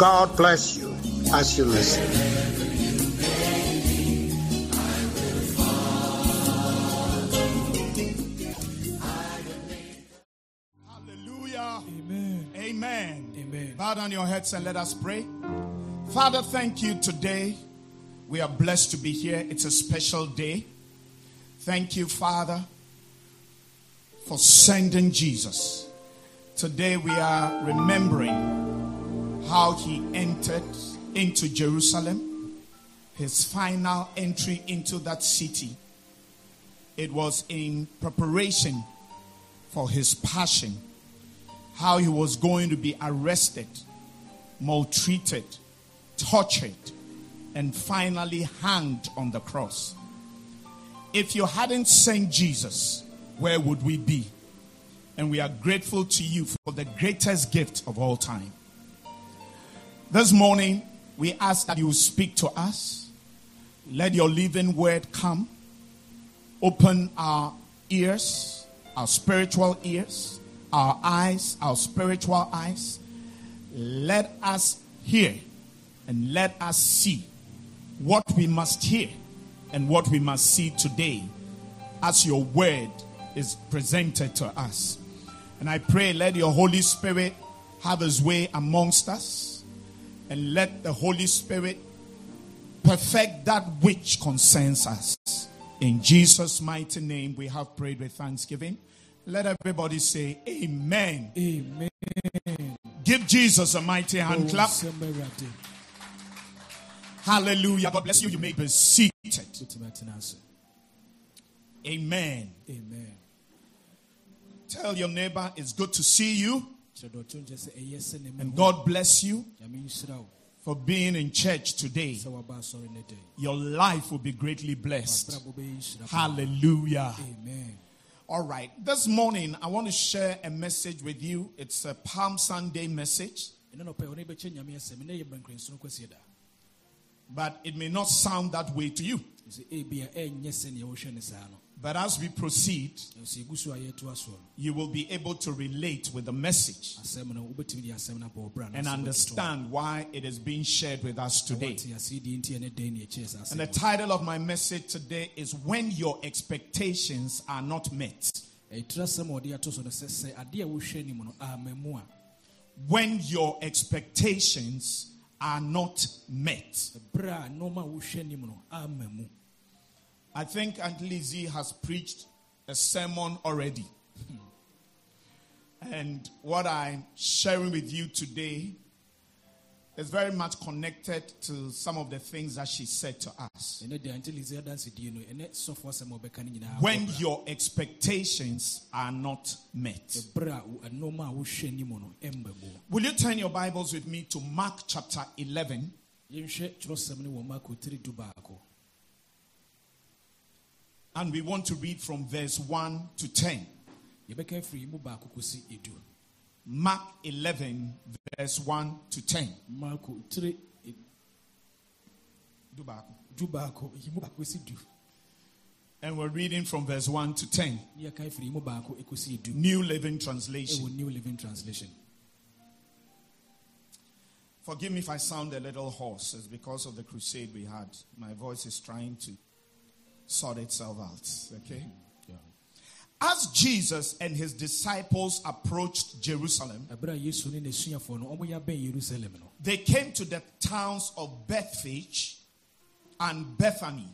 God bless you as you listen. Hallelujah. Amen. Amen. Amen. Bow down your heads and let us pray. Father, thank you today. We are blessed to be here. It's a special day. Thank you, Father, for sending Jesus. Today we are remembering how he entered into Jerusalem, his final entry into that city. It was in preparation for his passion, how he was going to be arrested, maltreated, tortured, and finally hanged on the cross. If you hadn't sent Jesus, where would we be? And we are grateful to you for the greatest gift of all time. This morning, we ask that you speak to us. Let your living word come. Open our ears, our spiritual ears, our eyes, our spiritual eyes. Let us hear and let us see what we must hear and what we must see today as your word is presented to us. And I pray, let your Holy Spirit have his way amongst us and let the Holy Spirit perfect that which concerns us. In Jesus' mighty name, we have prayed with thanksgiving. Let everybody say, Amen. Amen. Give Jesus a mighty hand oh, clap. Hallelujah. God bless you. You may be seated. Wotumi atena ase. Amen. Amen. Tell your neighbor it's good to see you Kyerɛ dɛ ɔto nkyɛ sɛ ɛyɛ sɛ ne and God bless you Nyame nhyira wo for being in church today. sɛ waba asɔre ne dɛ. Your life will be greatly blessed. W'abrabɔ bɛyɛ nhyira. Hallelujah. Amen. All right. This morning, I want to share a message with you. It's a Palm Sunday message, ɛno na ɔpɛ wɔne bɛkyɛ nyame asɛm ne yɛ mmerɛnkransono kwasi da but it may not sound that way to you. But as we proceed, you will be able to relate with the message and understand why it is being shared with us today. And the title of my message today is When Your Expectations Are Not Met. When your expectations are not met. I think Aunt Lizzie has preached a sermon already. Hmm. And what I'm sharing with you today is very much connected to some of the things that she said to us. ɛnɛ deɛ ante lise adansedie no ɛnɛ sɔfo asɛm a wɔbɛka no nyinaa When your expectations are not met. berɛ a wo- nneɔma a wohwɛ anim no ɛmma mu Will you turn your Bibles with me to Mark chapter 11? And we want to read from verse 1 to 10. yɛbɛka afiri mu baako kɔsi edu Mark 11, verse 1 to 10. marko tiri e- Do back. du baako yi mu baako kɔsi du And we're reading from verse 1 to 10. ne yɛka afiri mu baako kɔsi edu New Living Translation. new living translation Forgive me if I sound a little hoarse. It's because of the crusade we had. My voice is trying to sort itself out. Okay? Yeah. As Jesus and his disciples approached Jerusalem, ɛberɛ a yesu ne n'asuafoɔ no ɔmoyɛ abɛn yerusalem no they came to the towns of Bethphage and Bethany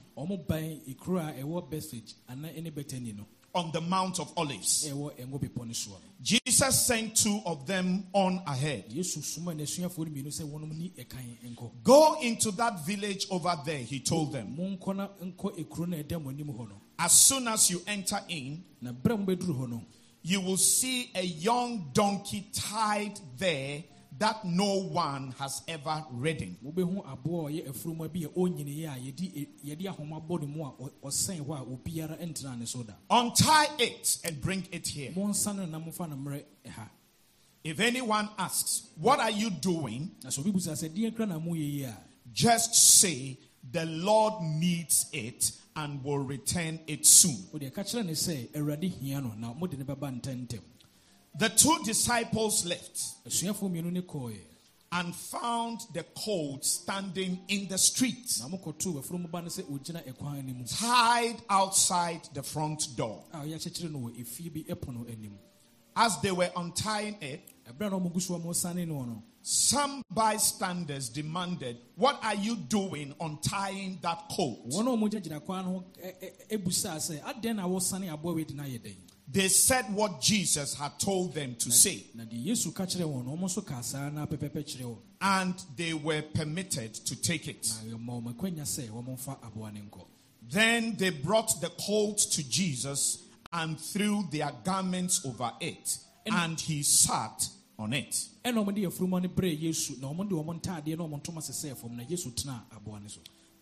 ɔmo ban ekuro a ɛwɔ bethage ana ɛne betany no on the Mount of Olives. ɛwɔ ɛngo bepɔ no soɔ no Jesus sent two of them on ahead. yesu soma n'asuafoɔ no mmienu sɛ wɔnom ni ɛkan nkɔ Go into that village over there, he told them. monkɔ na nkɔ ekuro no a ɛda mo anim hɔ no As soon as you enter in, na berɛ a mobɛduru hɔ no you will see a young donkey tied there that no one has ever ridden. wobɛhu aboa a ɔyɛ afuruma bi a ɔnyiniɛ a yɛde yɛde ahoma bɔ ne mu a ɔ- ɔsɛn hɔ a obiara ntena ne so da Untie it and bring it here. monsa no na momfa no mmerɛ ɛha If anyone asks, What are you doing? na sɛ obi busa sɛ deɛ kra na moyɛ yi a Just say, The Lord needs it and will return it soon. The two disciples left asuafoɔ mmienu ne kɔɔɛ and found the colt standing in the street, na mokɔtoo afurum ba no sɛ ɔgyina ɛkwan no mu tied outside the front door. a ɔyɛ akyekyere no wɔ efie bi ɛpono anim As they were untying it, ɛberɛ na ɔmogu so no no some bystanders demanded, What are you doing untying that colt? They said what Jesus had told them to say, and they were permitted to take it. na yɛma wɔn akwanya sɛ wɔmfa aboa no nkɔ Then they brought the colt to Jesus and threw their garments over it, and he sat on it.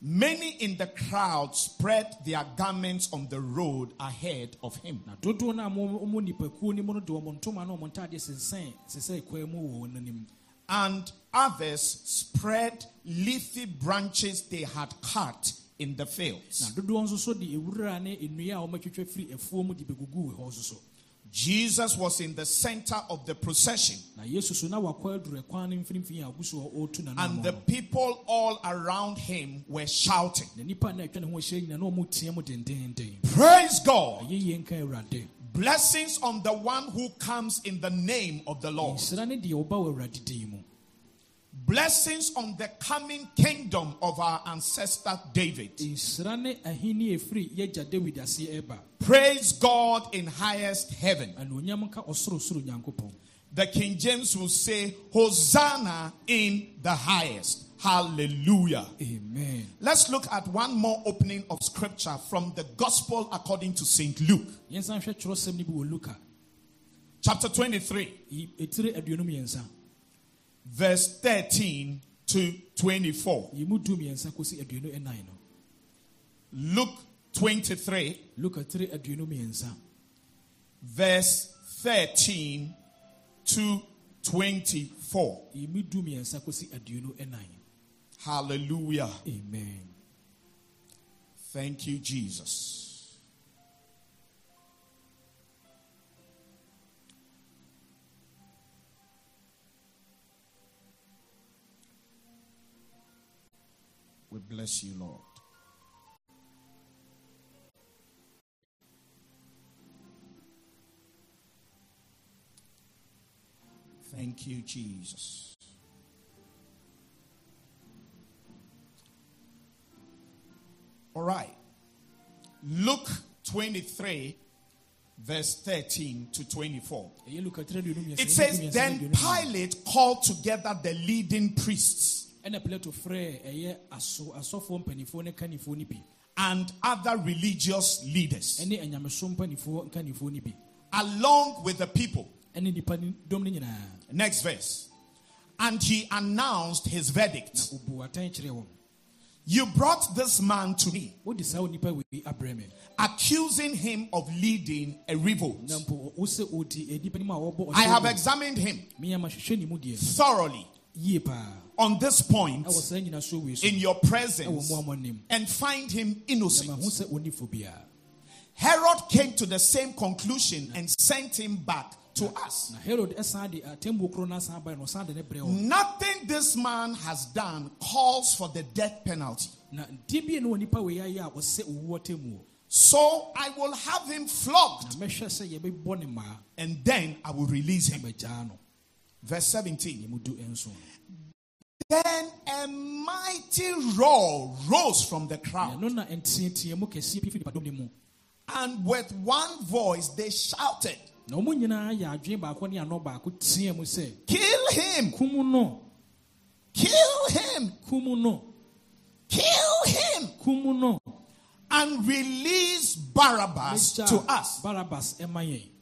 Ɛna ɔmode afuruma no brɛɛ yesu na ɔmode ɔmo ntaadeɛ na ɔmo ntoma sesɛɛ fam na yesu tenaa aboa no so Many in the crowd spread their garments on the road ahead of him. na dodoɔ no a mo mo nipakuo no mu no de ɔmo ntoma na ɔmo ntaadeɛ sensɛn sesɛɛ kwan mu wɔ wɔn anim And others spread leafy branches they had cut in the fields. Dodoɔ nso so de ewura ne nnua a wɔatwitwa firi afuo mu de bɛgugu hɔ nso so Jesus was in the center of the procession, na yesu so na wakɔ aduru ɛkwan no mfimfini a ogu so hɔ ɔretu and the people all around him were shouting, Praise God! yɛyie nka awurade. Blessings on the one who comes in the name of the Lord. Blessings on the coming kingdom of our ancestor David. nhyira ne ahenni a ɛfiri yɛagya david aseɛ ɛba Praise God in highest heaven. anuonyam nka ɔsorosoro nyankopɔn The King James will say, Hosanna in the highest. Hallelujah. amen Let's look at one more opening of scripture from the gospel according to St. Luke, yɛnsan hwɛ twerɛsɛm no bi wɔ luka chapter 23, verse 13 to 24. yi mu du mmiɛnsa kɔsi aduonu ɛnan no Luke 23, luka tire aduonu mmiɛnsa verse 13 to 24. yi mu du mmiɛnsa kɔsi aduonu ɛnan Hallelujah. amen Thank you, Jesus. We bless you, Lord. Thank you, Jesus. All right. Luke 23, verse 13 to 24. ɛyɛ luka tire aduonu mmiɛnsa It says, Then. Pilate called together the leading priests ɛna pilato frɛ ɛyɛ aso asɔfoɔ mpanimfoɔ ne kannifoɔ no bi and other religious leaders, ɛne anyameso mpanimfoɔ nkannifoɔ no bi. Along with the people. ɛne nipa no- dɔm no nyinaa. Next verse. And he announced his verdict. Ɔbu atan kyerɛ wɔn. You brought this man to me, wode saa onipa wei abrɛ me. accusing him of leading a revolt. na mpo wo sɛ ɔdi eh, nipa no mu a wɔbɔ I have examined him meyɛ mahwehwɛ ne mu deɛ. thoroughly on this point ɛwɔ saa nyinasoɔ wei so in your presence mo ama nim and find him innocent. Herod came to the same conclusion and sent him back to us. herod ɛsan de atemmuo uh, koro no asan bae no ɔsan de ne Nothing this man has done calls for the death penalty. na deɛ bie ne wɔ nipa wei ayɛ a ɔsɛ owuo atemmuo So I will have him flogged na mɛhwɛ sɛ yɛbɛbɔ ne mmaa and then I will release him. Verse 17. yɛmu du nso Then a mighty roar rose from the crowd, ɛno na nteateamu kɛseɛ bi fi nipadɔm no mu and with one voice they shouted, na ɔmo nyinaa yɛ adwene baako ne ano baako teɛ mu sɛ Kill him! Kill him! Kill him! And release Barabbas to us. yɛn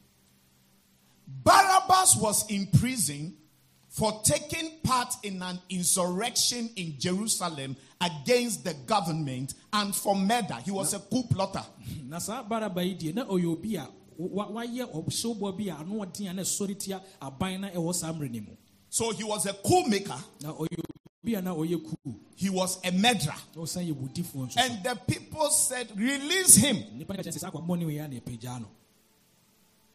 Barabbas was in prison for taking part in an insurrection in Jerusalem against the government and for murder. He was a coup plotter. na saa baraba na ɔyɛ obi a wa- wayɛ ɔhyɛwbɔ bi a ano ɔden a na ɛsɔre tia aban na ɛwɔ saa mmerɛ So he was a coup maker. na ɔyɛ na ɔyɛ He was a murderer. na ɔsan yɛ wudifoɔ nso so. And the people said, Release him.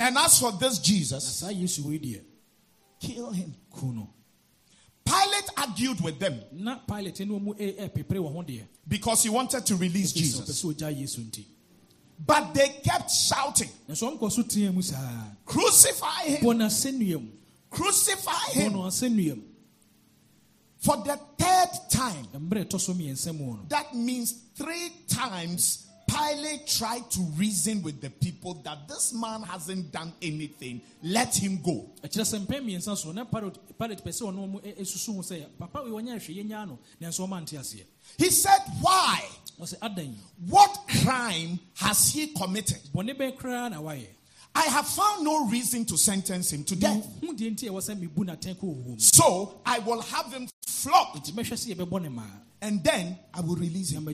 And as for this Jesus, saa yesu wei deɛ kill him. Pilate argued with them na pilot ne ɔmu ɛ- ɛpepere wɔ ho because he wanted to release Ɛfiri sɛ ɔpɛ Jesus. sɛ ɔgya yesu nti But they kept shouting, nanso ɔmkɔ so teɛ mu saa Crucify him! bɔ no asɛnnua mu Crucify him! no asɛnnua mu For the third time. mmerɛ ɛtɔ so mmiɛnsa mu no That means three times Pilate tried to reason with the people that this man hasn't done anything. Let him go. ɛkyerɛ sɛ mpɛn mmiɛnsa so na pilot pilot pɛ sɛ ɔno ɔmo ɛ- ɛsusu ho sɛ papa wei wɔnyɛ ahwɛ yɛnyaa no nanso ɔma nte aseɛ He said, Why? What crime has he committed? bɔne bɛn koraa na wayɛ I have found no reason to sentence him to death. ho deɛ nti a ɛwɔ sɛ mebu natɛn kɔ owuo mu So I will have him flogged nti mɛhwɛ sɛ yɛbɛbɔ ne maa and then I will release him.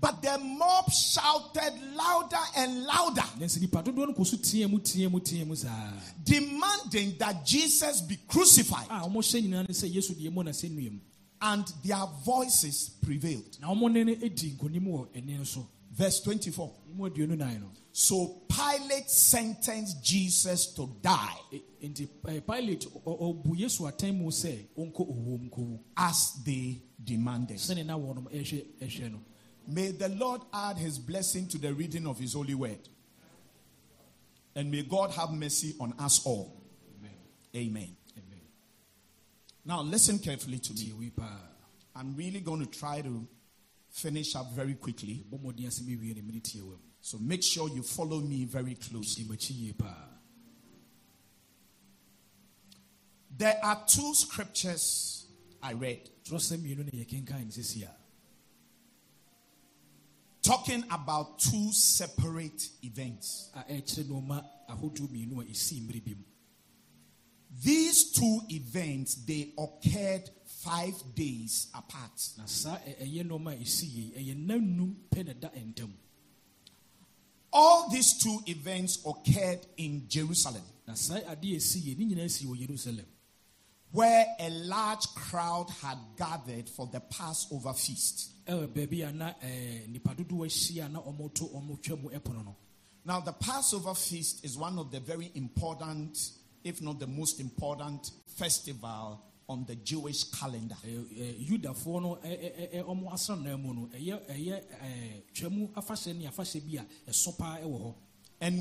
But the mob shouted louder and louder, demanding that Jesus be crucified. a ɔmo hyɛ nyinaa ne sɛ yesu deɛ mu na sɛ nnua mu And their voices prevailed. na ɔmo ne no edi nkonim wɔ ɛne no so Verse 24. mu aduonu nan no So Pilate sentenced Jesus to die eh, as they demanded. Sɛne na wɔnom ɛhwɛ ɛhwɛ no May the Lord add his blessing to the reading of his holy word. And may God have mercy on us all. Amen. Amen. Now, listen carefully to me. tie wei paa I'm really going to try to finish up very quickly. bɔ mmɔden ase mewie ne mene tie wam So make sure you follow me very closely. di m'akyi yie paa There are two scriptures I read twerɛsɛm mmienu ne yɛkenkan ne sesi a talking about two separate events. a ɛkyerɛ nneɔma ahodoɔ mmienu a ɛsii mmere bi mu These two events they occurred five days apart. na saa ɛ- ɛyɛ nneɔma a ɛsii yei ɛyɛ nnanum pɛ na da ntam All these two events occurred in Jerusalem, na saa adeɛ a ɛsii yei ne nyinaa sii wɔ yerusalem where a large crowd had gathered for the Passover feast. Ɛwɔ baabi a na ɛɛ, nnipa dodoɔ ahyia na ɔmoto ɔmotwa mu ɛpono no. Now, the Passover feast is one of the very important, if not the most important, festival on the Jewish calendar. And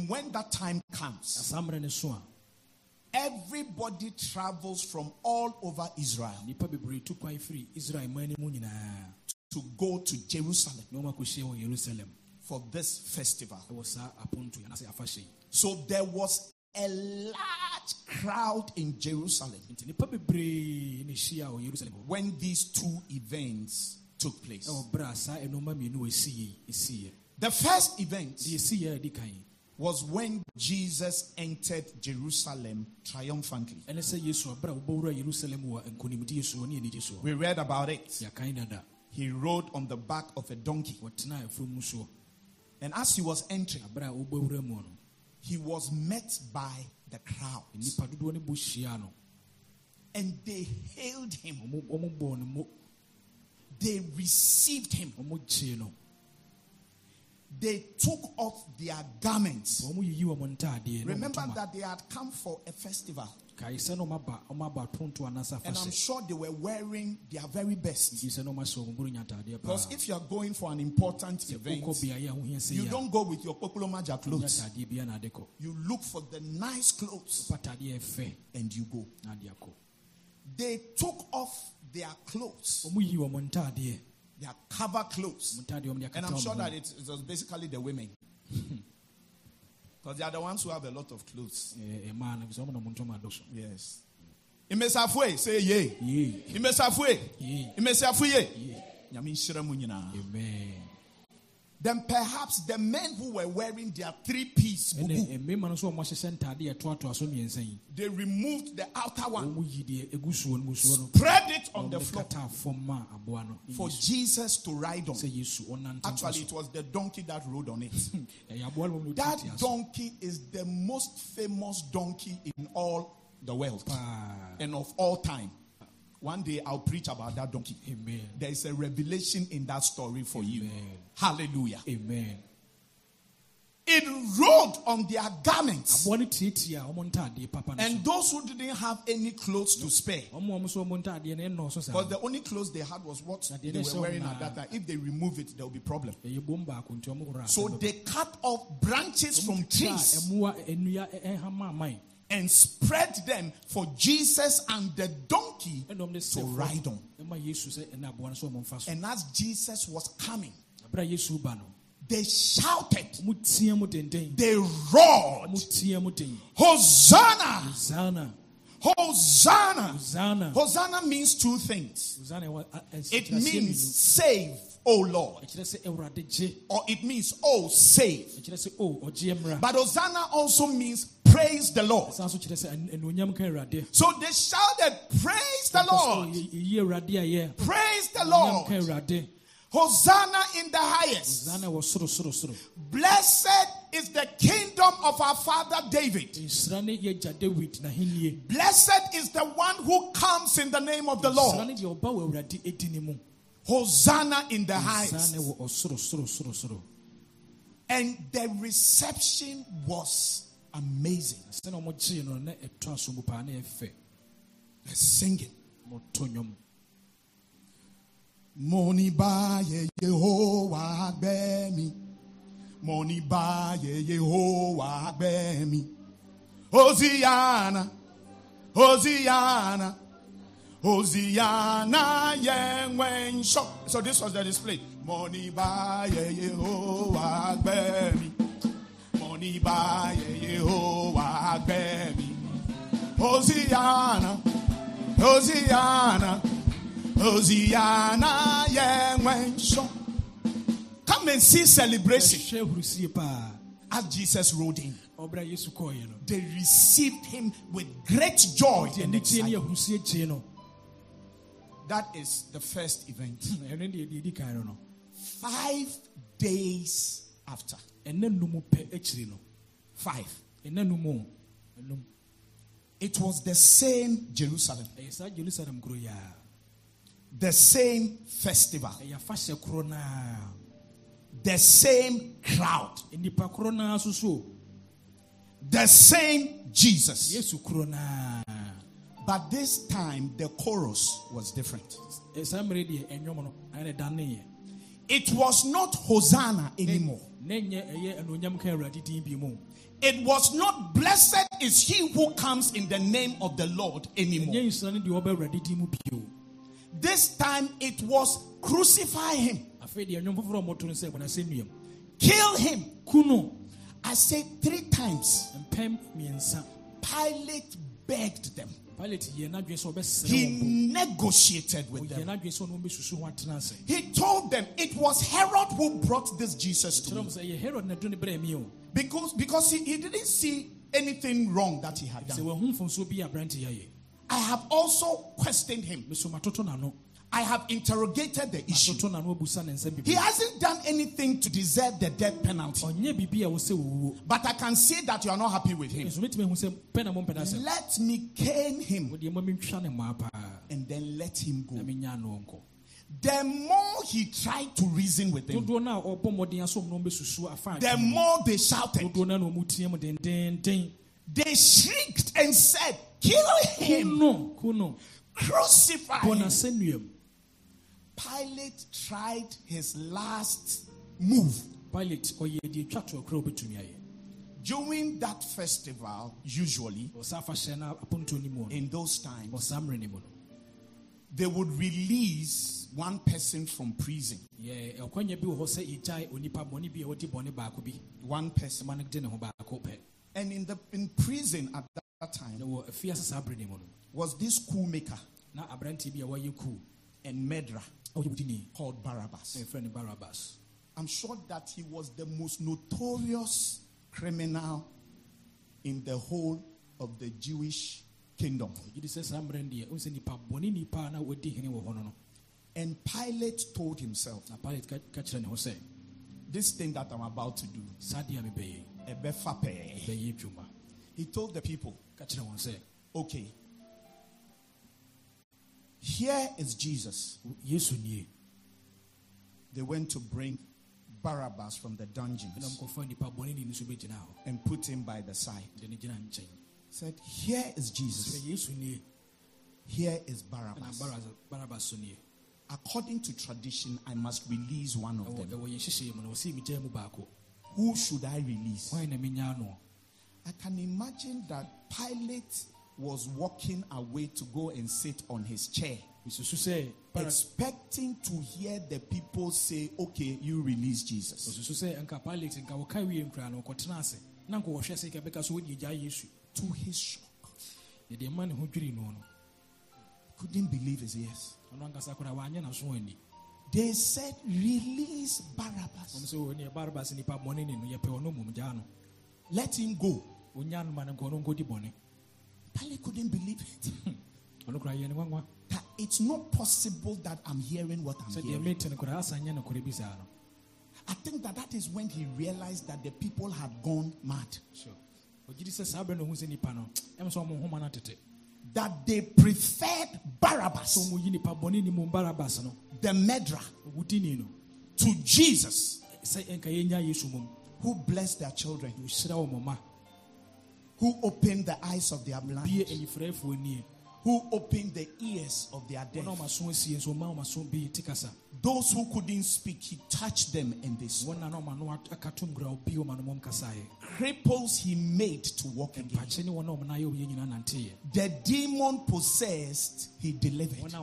when that time comes, saa mmerɛ no so a everybody travels from all over Israel nnipa bebree tu kwan firi israel man no mu nyinaa to go to Jerusalem na ɔma kɔhyia wɔ yerusalem for this festival. ɛwɔ saa aponto yi anaasɛ afahyɛ yi So there was a large crowd in Jerusalem nti nnipa bebree ne hyia wɔ yerusalem hɔ when these two events took place. ɛwɔ berɛ a saa ɛnɔma mmienu wɔ ɛsii yi ɛsiiɛ The first event deɛ ɛsiiɛ a ɛdi kan was when Jesus entered Jerusalem triumphantly. ɛne sɛ yesu a berɛ a wobɛwura yerusalem wɔ nkonimdie soɔ ne anigye soɔ We read about it. He rode on the back of a donkey. And as he was entering, he was met by the crowd. And they hailed him. They received him. They took off their garments. Remember that they had come for a festival. Kae sɛ na ɔmo aba ɔmo aba aponto anaasɛ And I'm sure they were wearing their very best. nti sɛ na ɔmo ahyɛ ɔmo boro nya ataadeɛ paa Because if you are going for an important event, wokɔ beaeɛ a wohia sɛ you don't go with your Popolomaja nya clothes. ataadeɛ bia na ade kɔ You look for the nice clothes fa ataadeɛ ɛfɛ and you go. They took off their clothes, ɔmo yi wɔn their cover clothes. ɔmo ntaadeɛ ɔmo de And I'm sure that it, it was basically the women. Because they are the ones who have a lot of clothes. Ɛɛ, ɛmaa no bisɛ ɔmo na ɔmo ntoma adɔ so Yes. Imesafwe, say yay. yie Imesafwe. yie Imesafwe. yie Nyame nhyira mu nyinaa. amen then perhaps the men who were wearing their three piece ɛna bubu, mmarima no nso a wɔahyehyɛ ntaade a ɛtoatoa so mmiɛnsa yi they removed the outer one, wɔn yi deɛ egu soɔ no gu soɔ no spread it on the floor kata fam ma aboa no for Jesus to ride on. sɛ yesu ɔnante mfa Actually, it was the donkey that rode on it. ɛyɛ aboa no wɔn That donkey is the most famous donkey in all the world and of all time. One day I'll preach about that donkey. amen There is a revelation in that story for you. Hallelujah. amen It rode on their garments. aboa no tietia wɔn ntaadeɛ papa no so And those who didn't have any clothes to spare, wɔn a wɔn nso wɔn ntaadeɛ no ɛnɔɔso saa because the only clothes they had was what they were wearing at that time. If they remove it, there will be problem. ɛyɛ bom baako nti wɔn korɔ So they cut off branches from trees ɛmoa nnua ɛhama aman and spread them for Jesus and the donkey ɛna wɔn de to ride on. ɛma yesu sɛ ɛna aboa no so wɔn mfa so And as Jesus was coming, abira yesu ba no they shouted, wɔn teɛ mu denden they roared, wɔn teɛ mu den Hosanna! Hosanna! Hosanna means two things. It means save, O Lord. ɛkyerɛ sɛ ɛwurade gye Or it means, oh, save. ɛkyerɛ sɛ o ɔgye mmra But Hosanna also means praise the Lord. so kyerɛ sɛ ɛn- ɛnuonyam ka awurade So they shouted, Praise the Lord! yi awurade ayɛ Praise the Lord! Hosanna in the highest. Blessed is the kingdom of our father David. nsira ne yɛ gya david n'ahennie Blessed is the one who comes in the name of the Lord. Ne deɛ ɔba wɔ awurade edi ne mu Hosanna in the highest. Oh, soro And the reception was amazing. sɛnɛ ɔmo gyee no na ɛtɔ aso mu paa na ɛfɛ They're singing. ɔmo to nnwom Moni ba ye Yehovah agbe mi. Moni ba ye Yehovah agbe mi. Hosanna, Hosanna, Hosanna ye. So this was the display. Moni ba ye Yehovah agbe mi. Moni ba ye Yehovah agbe mi. Hosanna, Hosanna. Hosanna, yeah, when so. Come and see celebration ɛhwɛ ahurusie paa as Jesus rode in. ɔbra yesu kɔɔeɛ no They received him with great joy and ne tie ne excitement. Ahurusie gyee no That is the first event. ɛno deɛ deɛ ɛdi kan no. No Five days after. ɛnɛ num pɛ akyiri no. Five. ɛnɛ num o. Ɛnum It was the same Jerusalem, ɛyɛ saa jerusalem kuro yi a the same festival, ɛyɛ afahyɛ koro naa the same crowd, nipa koro naa so so the same Jesus. Yesu koro naa But this time the chorus was different. Ɛ, saa mmere deɛ ɛnwom no ɛna ɛdaneeɛ It was not Hosanna anymore. na nyɛ ɛyɛ anuonyam ka awurade din bi mu It was not blessed is he who comes in the name of the Lord anymore. ɛnyɛ nsira no deɛ ɔbɛ awurade din mu bio This time it was crucify him, afei deɛ ɛnwom foforɔ a ɔmɔto no sɛ kill him. I said three times. Pilate begged them. Pilate yɛ n'adwene sɛ ɔbɛsrɛ He negotiated with them. n'adwene sɛ ɔno bɛsusu ho atena ase He told them it was Herod who brought this Jesus to me m sɛ ɛyɛ herod na done brɛ mi o because because he, he didn't see anything wrong that he had done. wahu mfomsoɔ bi a aberante yɛayɛ I have also questioned him. Meso matoto n'ano I have interrogated the issue. matoto n'ano abusa ne He hasn't done anything to deserve the death penalty. ɔnyɛ biribi a wɔ sɛ wɔwuo But I can see that you are not happy with him. nso metumi ahu sɛ pɛ na mompɛ no asɛm Let me cane him wodeɛ ma mentwa ne mmaa paa and then let him go. The more he tried to reason with them, dodoɔ no a ɔbɔ mmɔden asom no ɔmbɛsusu afa the more they shouted. They shrieked and said, Kill him, no ku no crucify him. Pilate tried his last move. pilate ɔyɛ deɛ twa to akora wobɛtumi During that festival, usually ɔsa afahyɛ no aponto no in those times, ɔsa mmerɛ no mu no they would release one person from prison. yɛ ɛkwanya eh, bi wɔ hɔ onipa bɔne bi a wɔde bɔne One person. ma no de ne ho baako pɛ And in the in prison at that time wɔ afiase eh, saa berɛ no was this coup maker na aberanteɛ bi eh, a and murderer a ɔyɛ wodini called Barabbas. no I'm sure that he was the most notorious criminal in the whole of the Jewish kingdom. gyidi sɛ saa mmerɛ no deɛ wohu sɛ nipa bɔne nipa a na wɔdi hene wɔ hɔ no. No And Pilate told himself, na pilate ka ka kyerɛ ne ho sɛ This thing that I'm about to do, saa deɛ a mebɛyɛ ɛbɛfa pɛɛ." bɛyɛ dwuma he told the people, ka kyerɛ wɔn Okay, here is Jesus. yesu nie They went to bring Barabbas from the dungeons mkɔfa nipa bɔne ni no so bɛgyina hɔ and put him by the side. de ne gyina nkyɛn Said, Here is Jesus. Here is Barabbas. Barabas- barabas so nie According to tradition, I must release one of them. ɛwɔ yɛn hyehyɛ mu no wɔsɛ megyaa mu baako Who should I release? hwan na menya no I can imagine that Pilate was walking away to go and sit on his chair, mesusu sɛ Bara- expecting to hear the people say, Okay, you release Jesus. ɔsusu sɛ nka pilate nka wɔka wie nkura no ɔkɔtena ase na nka wɔhwɛ sɛ nka bɛka so wɔde gyaa yesu To his shock, ne deɛ ma ne ho dwiri no no couldn't believe his ears. ɔno ankasa koraa wanyɛ n'aso ani They said, Release Barabbas. ɔm sɛ oh, ɔne barabas nipa bɔne ne no yɛpɛ ɔno mmom gyaa no Let him go. Ɔnya no ma no nka ɔno nkɔdi bɔne Pilate couldn't believe it. ɔno koraa yɛ ne nwanwa That it's not possible that I'm hearing what I'm hearing. mete no koraa asa nyɛ nokorɛ bi saa no I think that that is when he realized that the people had gone mad. Sure. ɔgyedi sɛ saa berɛ na ɔhu sɛ nipa no ɛm sɛ ɔmo homa That they preferred Barabbas, ɔmo yi nipa bɔne ni mu barabas the murderer, to Jesus, sɛ ɛnka yɛnya yesu mom who blessed their children, ɔhyira wɔ mɔma who opened the eyes of their blind, who opened the ears of their deaf. ɔmo aso asie nso ɔma ɔmo aso bi te kasa Those who couldn't speak, he touched them and they spoke. wɔn a na ɔmo ano akato ngura obi ɔmo ano mom Cripples he made to walk again. mpakye ne wɔn a ɔmo n'ayɛ ɔmo yɛ The demon possessed, he delivered.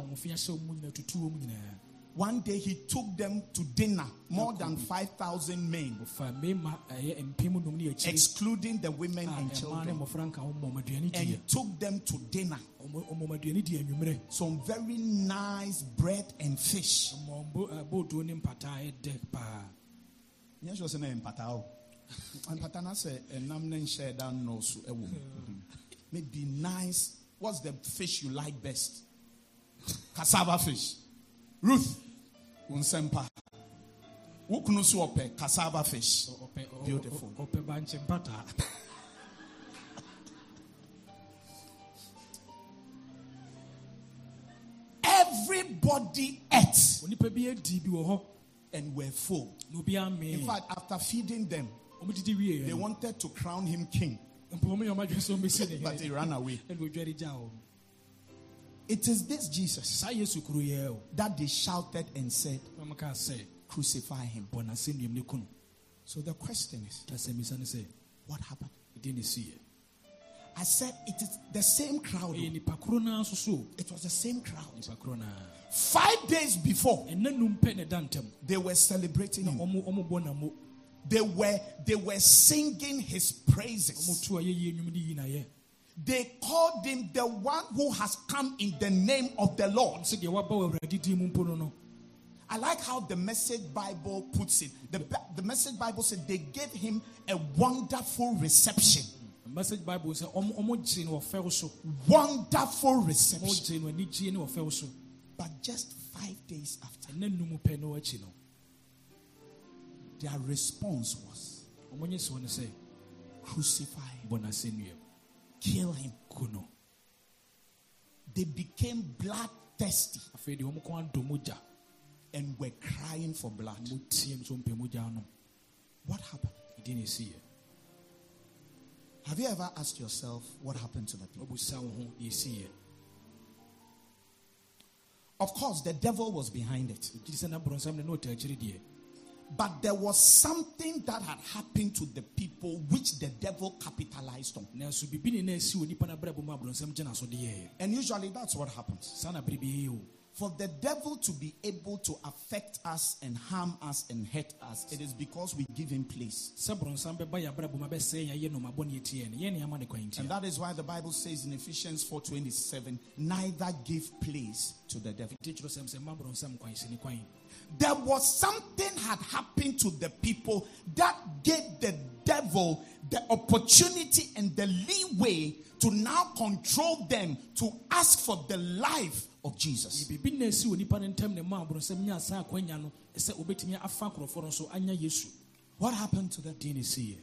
Wɔn a ɔmo fi ahyɛ ɔmo nyinaa tutu ɔmo nyinaa One day he took them to dinner, more than 5,000 men, ɔfa mmarima ɛyɛ eh, eh, mpem num ne akyiri excluding the women ah, and eh, children, ɔmo ɔmo aduane diɛ and took them to dinner. ɔmo ɔmo aduane di anwummerɛ Some very nice bread and fish. ɔmo bo- eh, ne mpataa ɛdɛ paa Yes, was an empatao. Empatana say, and nam nen share down no so ewo. Maybe nice. What's the fish you like best? Cassava fish. Ruth, unsempa. Wukunu so ope cassava fish. Beautiful. ɔ- ɔpɛ bankye Everybody ate onipa bi adi bi wɔ hɔ and were full. In fact, after feeding them, ɔmo didi wie they wanted to crown him king, mpo ɔmo yɛ ɔmo adwene sɛ ɔmo esi ne but he ran away. It is this Jesus saa yesu kuro that they shouted and said, ɔmo kaa sɛ Crucify him. bɔ n'ase nnuam ne kunu So the question is, na sɛ misa ne what happened? ɛdeɛ ne si yɛ I said it is the same crowd. ɛyɛ nipa koro naa nso so It was the same crowd. nipa koro naa Five days before, ɛnna num pɛ na ɛda ntam they were celebrating him. ɔmo ɔmo bɔ namo They were they were singing his praises. Tu a yɛyie nnwom de yi na yɛ They called him the one who has come in the name of the Lord. sɛ deɛ waba wɔ awurade din mu mpo no no I like how the Message Bible puts it. The, the Message Bible said they gave him a wonderful reception. message bible sɛ ɔmo ɔmo no wɔ Wonderful reception. gyee no anigye ne wɔ fɛw so But just five days after, ɛnna num pɛ no akyi no their response was ɔmo nye sɛ crucify him, bɔ n'ase nnuam kill him. They became bloodthirsty afei deɛ ɔmo kɔn adɔ mogya and were crying for blood. ɔmo tie nso mpɛ mogya no What happened? ɛdeɛ ne si yɛ Have you ever asked yourself what happened to the people? ɔbusa wo ho deɛ si yɛ Of course, the devil was behind it. But there was something that had happened to the people which the devil capitalized on. nanso biribi ne na asi wɔ nipa no abrabɔ mu a aborɔnsam gyina so de yɛɛ And usually that's what happens. saa na bere bi yɛyɛ o For the devil to be able to affect us and harm us and hurt us, it is because we give him place. sɛ borɔnsam bɛba yɛ abrabɔ mu abɛsɛe yɛn ayɛ nom abɔne atia no yɛn ne ama ne kwan And that is why the Bible says in Ephesians 4:27, neither give place to the devil. Nti kyerɛ sɛm sɛ mma borɔnsam kwan si ne kwan There was something had happened to the people that gave the devil the opportunity and the leeway to now control them to ask for the life of Jesus. biribi na ɛsi wɔ nipa no ntam ne ma borɔnsam nya saa akwanya no sɛ wobɛtumi afa nkurɔfoɔ no so anya yesu What happened to them? deɛ ne siiɛ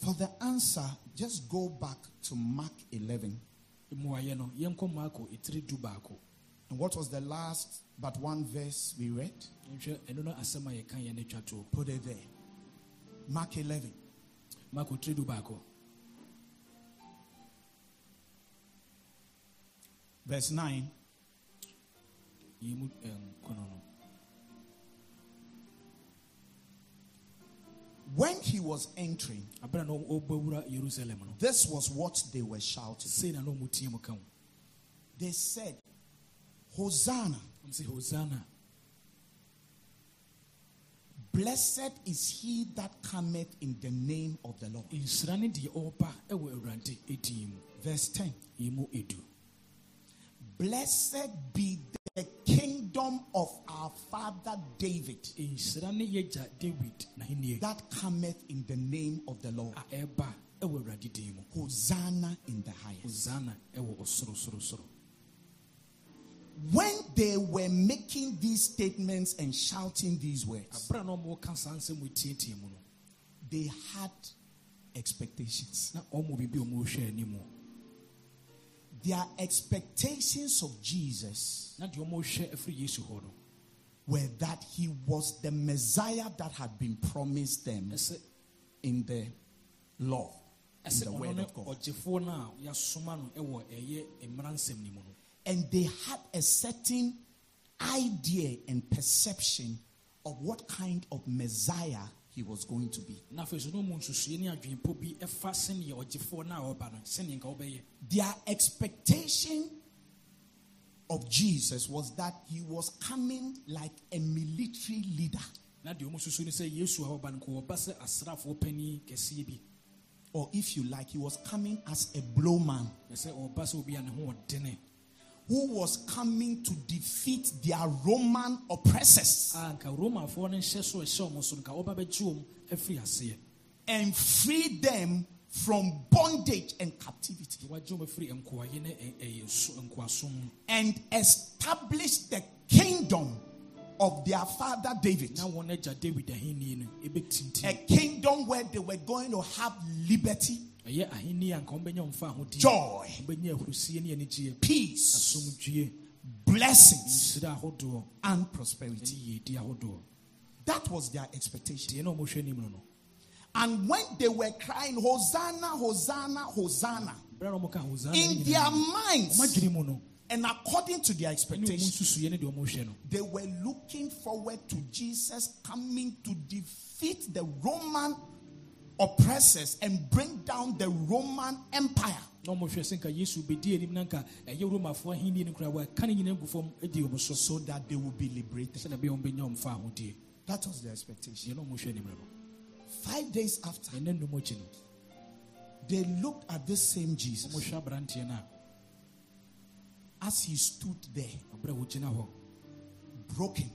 For the answer, just go back to Mark 11. Mmuayɛ no yɛnkɔ maako ɛtiri du baako And what was the last but one verse we read? nhwɛ ɛno no asɛm a yɛka yɛ no twa toɔ Put it there. Mark 11. maako tiri Verse 9. yi mu ɛm, kɔnɔ no When he was entering, abere na ɔbɛwura yerusalem no this was what they were shouting. sei na na ɔmu tie mu ka ho They said, Hosanna, ɔm sɛ hosana blessed is he that cometh in the name of the Lord. nhyira ne deɛ ɔreba ɛwɔ awurade ɛdin mu Verse 10. yi mu edu Blessed be the kingdom of our father David nhyira ne yɛgya david n'ahenni that cometh in the name of the Lord. a ɛreba ɛwɔ awurade din mu Hosanna in the highest. When they were making these statements and shouting these words, abere na ɔmo ka saa nsɛm a ɛtietie mu no they had expectations. na ɔmo biribi a ɔmo hwɛ Their expectations of Jesus na deɛ ɔmo hwɛ afiri yesu hɔ no were that he was the Messiah that had been promised them in the law, in the word of God. Ɔgyefoɔ no a yɛasoma no ɛwɔ ɛyɛ mmara nsɛm no mu no And they had a certain idea and perception of what kind of Messiah he was going to be. na afei so na ɔmu nsusue ne adwenpɔ bi ɛfa sɛneɛ ɔgyefoɔ no a ɔba no sɛneɛ nka wobɛyɛ Their expectation of Jesus was that he was coming like a military leader, na deɛ ɔmu susu ne sɛ yesu a ɔba no nka wɔba sɛ asraafoɔ panin kɛseɛ bi. Or if you like, he was coming as a blowman who was coming to defeat their Roman oppressors. Ah, a nka romafoɔ no nhyɛ so a ɛhyɛ ɔmo so no nka ɔba bɛgye wɔm afiri aseɛ. And free them from bondage and captivity. Na wagye wɔm afiri nkoayɛ ne ɛ- ɛyɛ so- nkoasom mu and establish the kingdom of their father David. na wɔn agya david ahenni no A kingdom where they were going to have liberty, ɛyɛ ahenni a nka wɔbɛnya ɔmfa ahodie joy, wɔbɛnya ahurusie ne anigyeɛ peace, blessings, and prosperity. That was their expectation. deɛ na ɔmohwɛ anim no no And when they were crying, Hosanna, Hosanna, Hosanna, berɛ a na ɔmoka hosana in their minds, ɔmadwene mu no and according to their expectation, nsusuiɛ ne deɛ ɔmohwɛ no. they were looking forward to Jesus coming to defeat the Roman oppressors and bring down the Roman Empire. na ɔmohwɛ sɛ nka yesu bɛdi anim na nka ɛyɛ romafoɔ ahenni no koraa wɔaka ne nyina agu fam adi ɔmo so that they will be liberated. sɛna bɛyɛ ɔmbɛnya ɔmfa ahodie That was their expectation. deɛ na ɔmohwɛ anim no no Five days after, ɛnɛ nnum akyi no they looked at this same Jesus ɔmohwɛ aberanteɛ no as he stood there, a ɔberɛ a wɔgyina hɔ broken,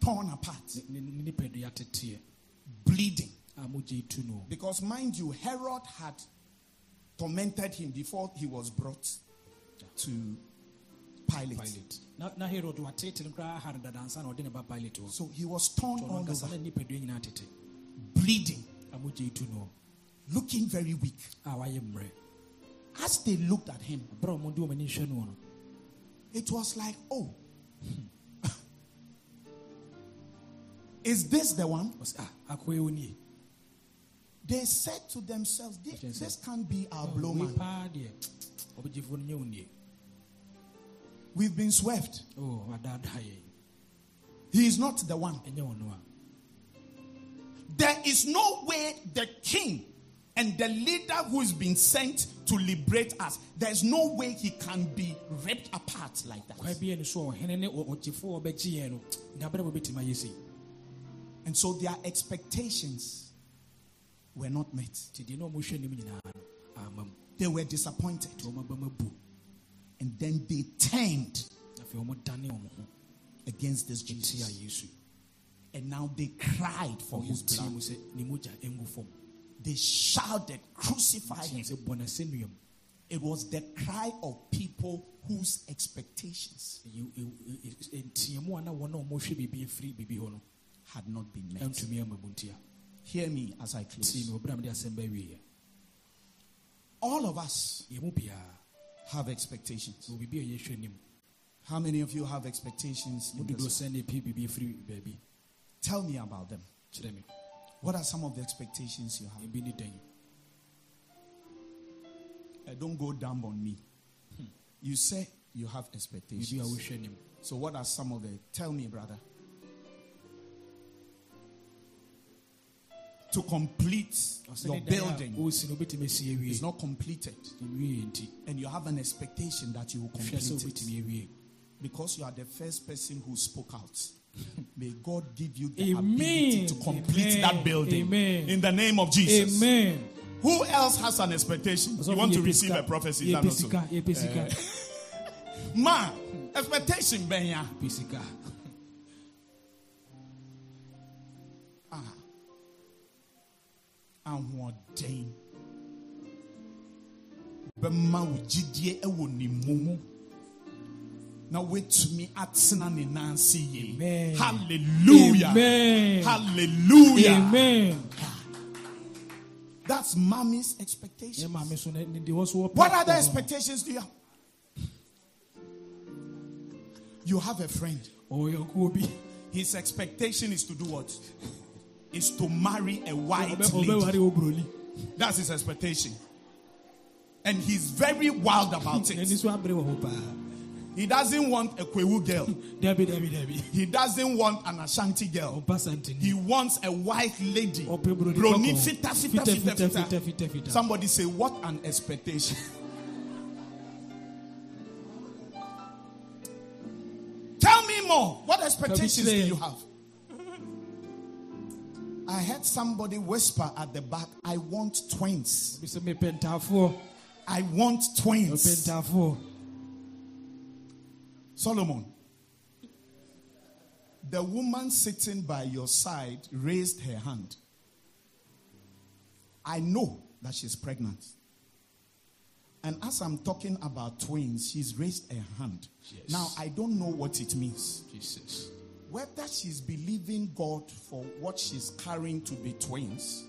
torn apart, ne ne nipadua teteɛ bleeding. a mogye tu Because, mind you, Herod had tormented him before he was brought to Pilate. pilate. Na na herod watete no koraa ha no dadansa na ɔde ne ba pilate hɔ So he was torn all over, na nipadua tete. Bleeding, a mogye tu no looking very weak. As they looked at him, berɛ a ɔmode ɔmani nhwɛ no no it was like, oh, hmm. Is this the one? ɔsɛ ah akoa ɛwɔ nie They said to themselves, this, this can't be our wei blowman. paa deɛ ɔbɛgyefoɔ no nyɛ wo nie We've been swept. o wadaadaa He is not the one. ɛnyɛ There is no way the king and the leader who's been sent to liberate us. There's no way he can be ripped apart like that. And so their expectations were not met. nti deɛ na ɔmohwɛ anim nyinaa no amma mu They were disappointed. nti ɔmaba mu abu And then they turned na afei ɔmodane ɔmo ho against this Jesus. And now they cried for his blood. mu sɛ ne mogya ɛngu fam They shouted, Crucify him. It was the cry of people whose expectations ntiamu a na wɔn a wɔhwɛ biribi afiri biribi hɔ no had not been met. antumi ama mu ntia Hear me as I close. me ɔbrɛ a mede asɛm bɛwieɛ All of us yɛ mu biara have expectations. wɔ biribi a yɛhwɛ anim How many of you have expectations? in this? sɛ ne pii biribi afiri baabi Tell me about them. What are some of the expectations you have? Uh, don't go dumb on me. You say you have expectations. So, what are some of the? Tell me, brother. To complete your ne dan a building wosi no wobɛtumi asi awie is not completed, and you have an expectation that you will complete it because you are the first person who spoke out. May God give you the Amen. ability to complete Amen. that building Amen. in the name of Jesus. amen Who else has an expectation? You want to receive a prophecy? That yɛpɛ not so? sika yɛpɛ sika eh. Man, expectation, Benya. Ahoɔden bɛma wo gyidie ɛwɔ ne mu na woatumi atena ne nan ase yie Amen. hallelujah. Amen. hallelujah. Amen. That's mommy's yɛ expectation maame so ne ne deɛ wɔ so wɔ what other expectations do you have? You have a friend. Ɔyɛ ɔkuo bi his expectation is to do what is to marry a white lady That's his expectation. And he's very wild about it. so abere wɔ hɔ paa He doesn't want a Kwahu girl. dabi dabi dabi He doesn't want an Ashanti girl. He wants a white lady. Broni kɔkɔɔ. fita fita fita fita fita fita fita. fita fita Somebody say, what an expectation. Tell me more. What expectations do you have? I heard somebody whisper at the back, I want twins. bi sɛ mepɛ I want twins. Solomon, the woman sitting by your side raised her hand. I know that she's pregnant. And as I'm talking about twins, she's raised her hand. Yes. Now, I don't know what it means. jesus Whether she's believing God for what she's carrying to be twins,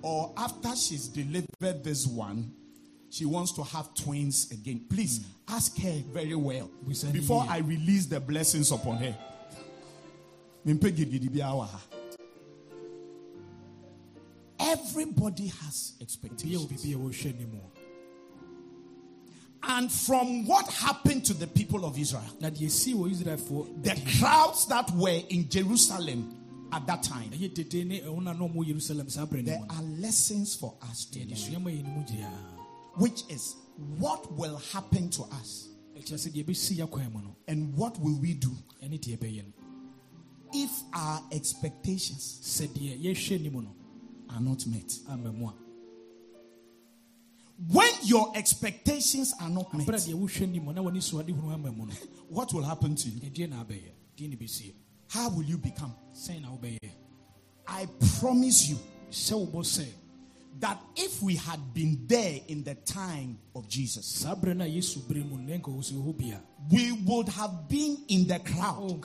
or after she's delivered this one, she wants to have twins again. Please ask her very well We before. I release the blessings upon her. Mempe gidi bi awa ha. Everybody has expectations. And from what happened to the people of Israel, na deɛ si wɔ israelfoɔ the crowds that were in Jerusalem at that time, ɛyɛ dede ne ɛwo na na ɔmo wɔ yerusalem saa berɛ there are lessons for us to deɛ learn, desua ma yɛ no mu gyinaa which is what will happen to us ɛkyerɛ sɛ deɛ ɛbɛsi yɛ kwan mu no and what will we do ɛne deɛ ɛbɛyɛ no. if our expectations sɛ deɛ yɛhwɛ anim no are not met. Ama mu a When your expectations are not met, deɛ wohwɛ anim no na wɔne suade hunu ama mu no what will happen to you? ɛdeɛ na abɛyɛ deɛ ne bɛsie How will you become? I promise you hyɛ wo bɔ sɛ that if we had been there in the time of Jesus, saa berɛ no a yesu berɛ mu no na ɛnka wɔ sɛ hɔ bia we would have been in the crowd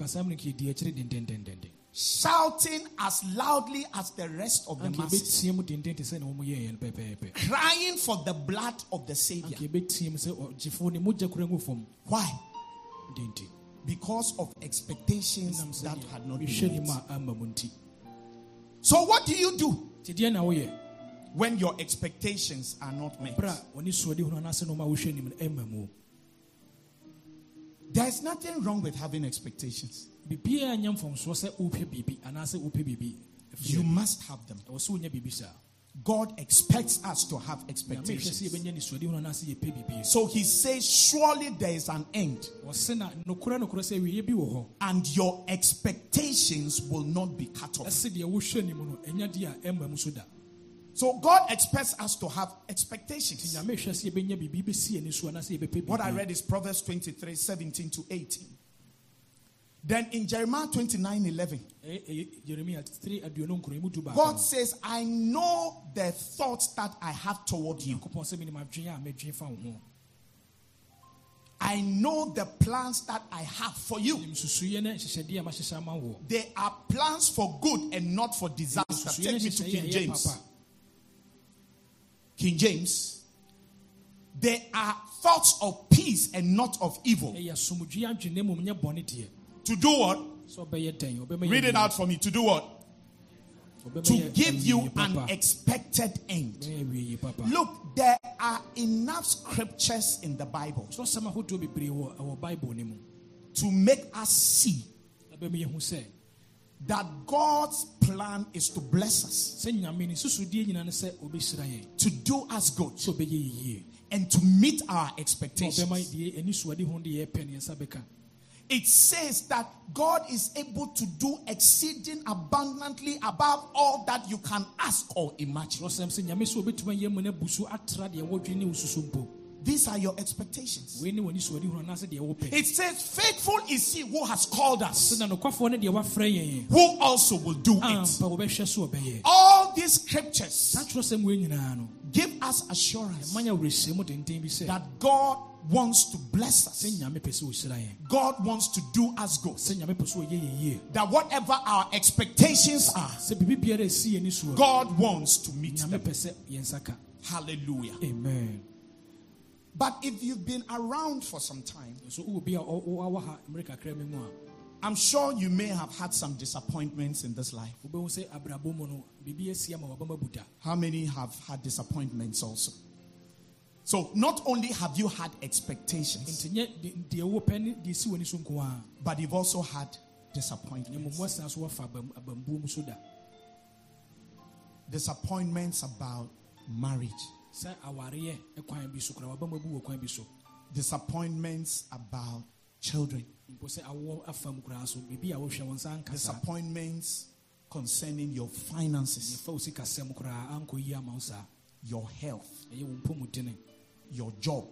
shouting as loudly as the rest of the masses, yɛbɛtie mu denden te sɛ ne wɔm yɛyɛ no pɛpɛɛpɛ crying for the blood of the Savior. anka yɛbɛtie mu sɛ ɔgyefoɔ ne oh, mogya kora ngu fam Why? Because of expectations that had not been met. a ama mu nti So, what do you do nti deɛ na woyɛ when your expectations are not met? berɛ a ɔne suade hunu anaasɛ ne ɔma wohwɛ anim no ɛma mu There's nothing wrong with having expectations. Biribiaa nyɛ mfomsoɔ sɛ wopɛ biribi anaasɛ wopɛ biribi You must have them. ɛwɔ sɛ wonya biribi saa God expects us to have nyame hwɛ sɛ expectations. yɛbɛnya nisuadi ho anaasɛ yɛpɛ biribi So he says, Surely there is an end, ɔse na nokorɛ nokorɛ sɛ awieɛ bi wɔ hɔ and your expectations will not be cut off. ɛse deɛ wohwɛ nim no ɛnya di a ɛmma mu so God expects us to have expectations. nyame hwɛ sɛ yɛbɛnya biribi bɛsi ani so What I read is Proverbs 23 17 to 18. Then in Jeremiah 29 11, eh, eh, Ɛyɛ- ɛyɛ yeremia 3 aduonu nkron mu du baako God says, I know the thoughts that I have toward you. nyankopɔn sɛ menim adwene a mɛdwene fa wo ho I know the plans that I have for you. nim susuyɛ ne nhyehyɛdeɛ a mahyehyɛ ama wo They are plans for good and not for disaster. Take me to King James. King James. They are thoughts of peace and not of evil. Eh, To do what? Read it out for me. To do what? To give you an expected end. Look, there are enough scriptures in the Bible to make us see that God's plan is to bless us, to do us good, and to meet our expectations. It says that God is able to do exceeding abundantly above all that you can ask or imagine. Kyerɛsɛm sɛ nyame sɛ ɔbɛtumi ayɛ mu no abu so atra deɛ wɔdwene ne wo susu mpo These are your expectations. wei ne w'ani suade ho anaasɛ deɛ wopɛ It says, Faithful is he who has called us, sɛ na nokwafoɔ ne deɛ wafrɛ yɛn who also will do it. ampa wɔbɛhwɛ so ɔbɛyɛ All these scriptures saa kyerɛsɛm wei nyinaa no give us assurance manya werɛhyɛmu denden bi sɛ that God wants to bless us. sɛ nyame pɛ sɛ ɔhyira yɛn God wants to do us good. sɛ nyame pɛ sɛ ɔyɛ yɛ yie That whatever our expectations are, sɛ biribi biara ɛsi yɛni soɔ God wants to meet them. pɛ sɛ yɛnsa ka Hallelujah. amen But if you've been around for some time, so wowɔ bi a ɔ- ɔ- wawɔ ha mmerɛ kakra mi mu a I'm sure you may have had some disappointments in this life. wobɛhu sɛ abrabɔ mu no biribi asi ama wabama buda How many have had disappointments also? So, not only have you had expectations, nti nyɛ de- deɛ wopɛ ne deɛ si w'ani so nko a but you've also had disappointments. woasan so wafa abam- abambuo mu so da Disappointments about marriage, sɛ awareɛ kwan bi so kora wabama bu wɔ kwan bi so. Disappointments about children, mpo sɛ awoɔ afa koraa so biribi a wohwɛ wo nsa nka disappointments concerning your finances, yɛfa wo sikasɛm koraa ankɔ yi ama wo your health, ɛyɛ wo mpɔmudene your job,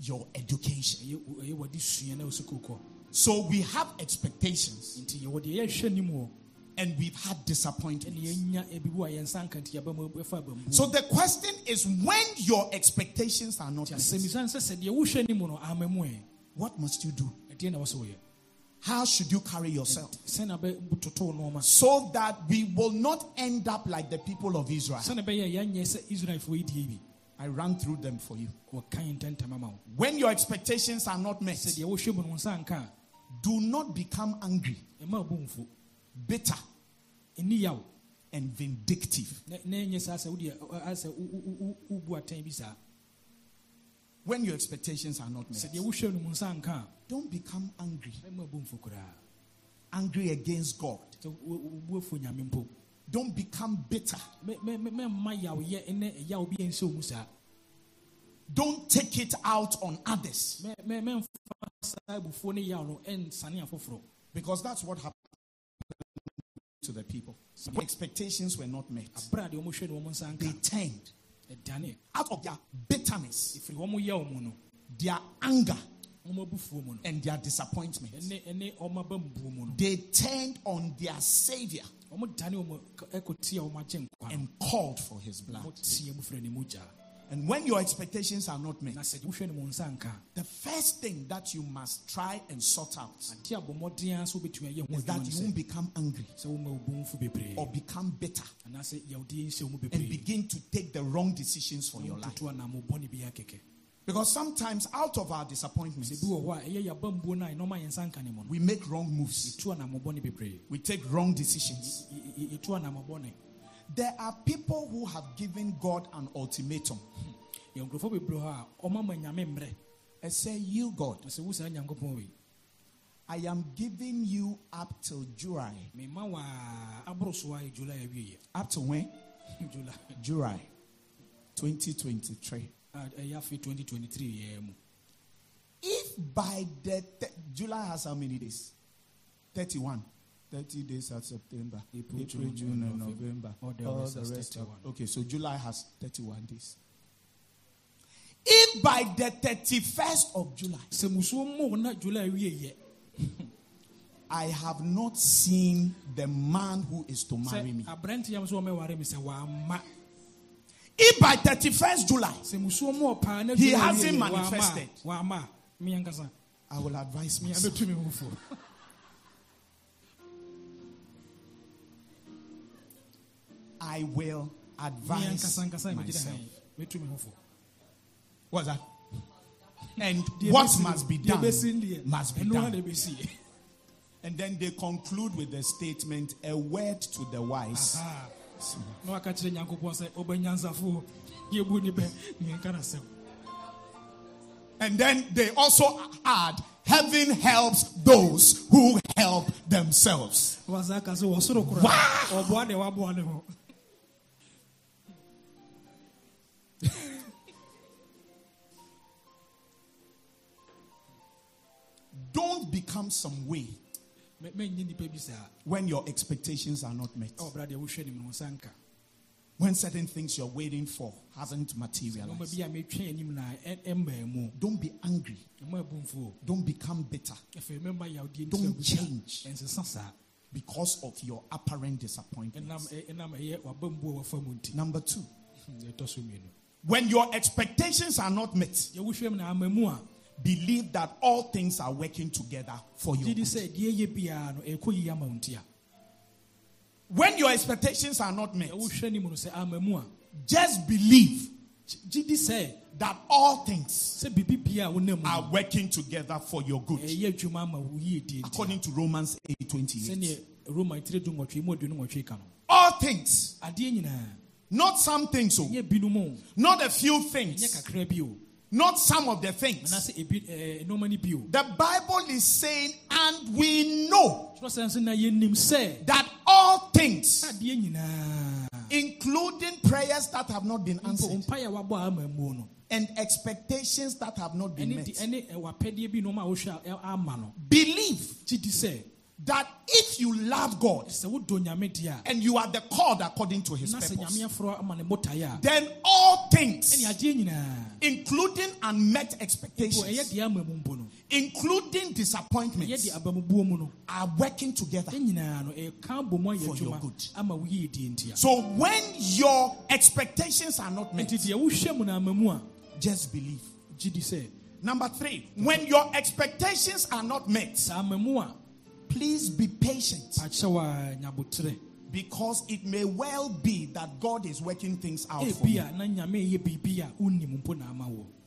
your education. ɛyɛ wo- ɛyɛ wɔde sua na wo sika kɔ So, we have expectations nti yɛwɔ deɛ yɛhwɛ nim wɔ and we've had disappointments. yɛnya ebi bu a yɛnsa nka nti yɛbɛma ɛfa abambuo So, the question is when your expectations are not met, asɛmisane sɛ sɛ deɛ wohwɛ nim no ama mu ɛ what must you do? ɛdeɛ na wɔ sɛ woyɛ How should you carry yourself? sɛna bɛtoto nɔɔma So that we will not end up like the people of Israel. sɛne bɛyɛ yɛanyɛ sɛ israelfoɔ yi die bi I ran through them for you. wɔka ntɛntɛm ama wo When your expectations are not met, sɛ deɛ wohwɛ mu no wo nsa nka a do not become angry, ɛma wo mfo bitter, and vindictive. na na ɛnyɛ saa sɛ wodeɛ asɛ wobu atɛn bi saa When your expectations are not met, deɛ wohwɛ no mu nsa nka. a don't become angry, ɛma bu mfo koraa angry against God. Don't become bitter. Don't take it out on others. Mɛ- mɛ- mɛmfa saa abufuo ne yaw no ɛnsane afoforɔ because that's what happened to the people. When expectations were not met, aberɛ a deɛ ɔmohwɛ no wɔn nsa they turned out of their bitterness, ɛfiri wɔn yaw their anger, and their disappointment. ɛne ɛne wɔn abambuo mu no They turned on their Savior wɔn dane wɔn ɛkɔtia wɔn agye nkwa no and called for his blood. Wɔn tie mu fira ne mu gya And when your expectations are not met, na sɛ deɛ wohwɛ no mu nsa nka the first thing that you must try and sort out ade a bɔ mmɔden a so wobɛtumi ayɛ ho is that you won't become angry sɛ woma wo bumfo bebree. or become bitter anaasɛ yawdeɛ nhyɛ wo mu and begin to take the wrong decisions for your life. wototo anammɔbɔne bi akɛkɛ. Because sometimes out of our disappointments, bi wɔ hɔ a ɛyɛ yɛabambuo no a ɛnɔma yɛnsa nka ne mu no. we make wrong moves, yɛtu anammɔbɔne bebree. We take wrong decisions. Y- y- yɛtu anammɔbɔne There are people who have given God an ultimatum hmm. yɛ nkurɔfoɔ bebree hɔ a ɔma ma nyame mmerɛ and say, You, God, na sɛ wo saa I am giving you up till July. mema wɔ a aboro so a Up to when? july July 2023. a ɛyɛ 2023 yɛɛ If by the th- July has how many days? 31. 30 days at September, April, April, June, June, and November. All the All the rest of okay. So July has 31 days. If by the 31st of July sɛ musuo mmɔ july I have not seen the man who is to marry me. sɛ aberanteɛ so wɔmɛware me sɛ wamma If by 31st July sɛ musuo mmɔ paa He hasn't wieyɛ, wamma a- manifested. wamma a me ankasa I will advise me myself. I will me advise ankasa ankasa megyina myself. ha mɛtu me ho fo What's that? And what must be done ɛbɛsi no deɛ, must be done. And then they conclude with the statement, a word to the wise. Na waka kyerɛ nyankopɔn sɛ ɔbɛnyansafoɔ yɛbu ne bɛ neɛnka no asɛm And then they also add, heaven helps those who help themselves. wasa ka sɛ wɔsoro kora Wow. Don't become some way Me- mɛnyɛ nnipa bi saa when your expectations are not met. ɛwɔbra deɛ wohwɛ nim no wo nsa When certain things you're waiting for hasn't materialized. bi a metwɛn anim na ɛ- Don't be angry. Don't become bitter afei mɛma yawdeɛ Don't change. because of your apparent disappointment. ɛnam ɛ- ɛnam ɛyɛ waba mbu a wafa mu nti Number two, deɛ ɛtɔ so mmienu when your expectations are not met, deɛ wohwɛ mu na ama mu a believe that all things are working together for you. gyedi sɛ deɛ ɛyɛ biara no ɛkɔ yie ama wo nti a When your expectations are not met, deɛ wohwɛ nim no sɛ ama mu a just believe that all things sɛ biribi bia a wonam mu are working together for your good. Eh, ɛyɛ adwuma ama wo yie die nti According to Romans 8:28. sɛneɛ roma tiri du nwɔtwe mu aduonu nwɔtwe ka no All things, not some things, oh, ɛnyɛ binom o not a few things, kakra bi o not some of the things. anaasɛ ebi ɛɛ eh, nneɛma no bi o The Bible is saying, and we know twerɛ sɛ nso na yɛnim sɛ that all things including prayers that have not been answered mpaeɛ a wabɔ a ama mu no and expectations that have not been met. de ɛne ɛwapɛdeɛ bi nneɛma a wohwɛ a ɛ- eh, ama no. Believe gye di sɛ that if you love God sɛ wodɔ nyame deɛ a and you are the called according to his purpose, nyame aforɔ ama ne botaeɛ a then all things, ɛne adeɛ nyinaa including unmet expectations, deɛ ama mu mpo no including disappointments, deɛ aba mu buo mu no are working together. ɛn nyinaa no ɛka bɔ mu ayɛ For your good. ama wo yie die nti a So when your expectations are not met, nti deɛ wohwɛ mu no ama mu a just believe. Number three, when your expectations are not met, sɛ ama mu a please be patient. Pakyɛ w a nyabotrɛ because it may well be that God is working things out for you.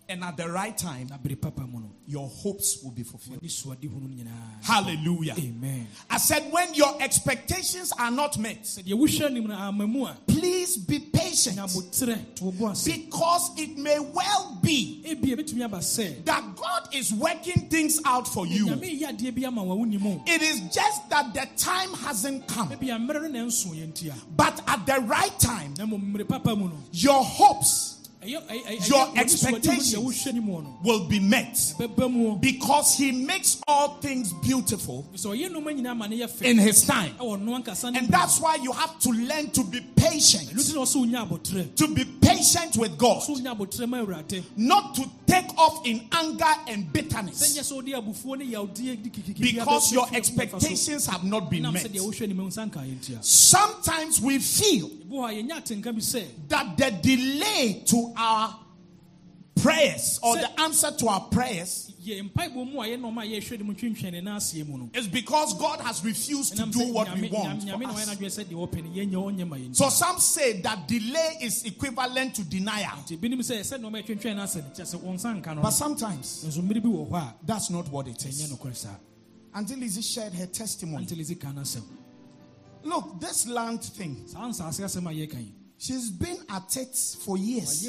A na nyame ɛyɛ biribi a wonim mpo na ama wo And at the right time, na bere papa mu no your hopes will be fulfilled. ne suade hu no nyinaa Hallelujah. amen I said, when your expectations are not met, sɛ deɛ wohwɛ nim no ama mu a please be patient nyabotrɛ to wo bo ase because it may well be ebi ɛbɛtumi aba sɛ that God is working things out for you. nyame yɛ adeɛ bi ama wa wonim o It is just that the time hasn't come. ebi a mmerɛ no na ɛnso yɛ nti a But at the right time, na mmom mmere papa mu no your hopes Your ɛyɛ- wɔde suade hu expectations. deɛ wohwɛ nim wɔ no will be met bɛba mu o because He makes all things beautiful sɛ ɔyɛ nneɛma nyinaa ma ne yɛ in His time. ɛwɔ no ankasa ne And that's why you have to learn to be patient, nti na ɔsɛ wonya abotrɛ to be patient with God, sɛ wonya abotrɛ ma awurade not to take off in anger and bitterness because your expectations have not been met. sɛ deɛ wohwɛ nim wo nsa nka yɛ nti a Sometimes we feel ɛbi hɔ a yɛnya atenka bi sɛ that the delay to our prayers or the answer to our prayers yɛ mpaebɔ mu a yɛ nɔɔma a yɛhwɛ nim ntwentwɛne no aseɛ mu no is because God has refused to do what we want. for us. wɔyɛ n'adwene sɛ deɛ wɔpɛ no yɛnyɛ ɔnyɛ ma yɛ So some say that delay is equivalent to denial. nti binom sɛ sɛ nɔɔma yɛtwentwɛn no asɛ no kyɛ sɛ wo nsa nka no But sometimes nso mmere bi wɔ hɔ a that's not what it is. Until Lizzie shared her testimony. Look, this land thing, she's been at it for years.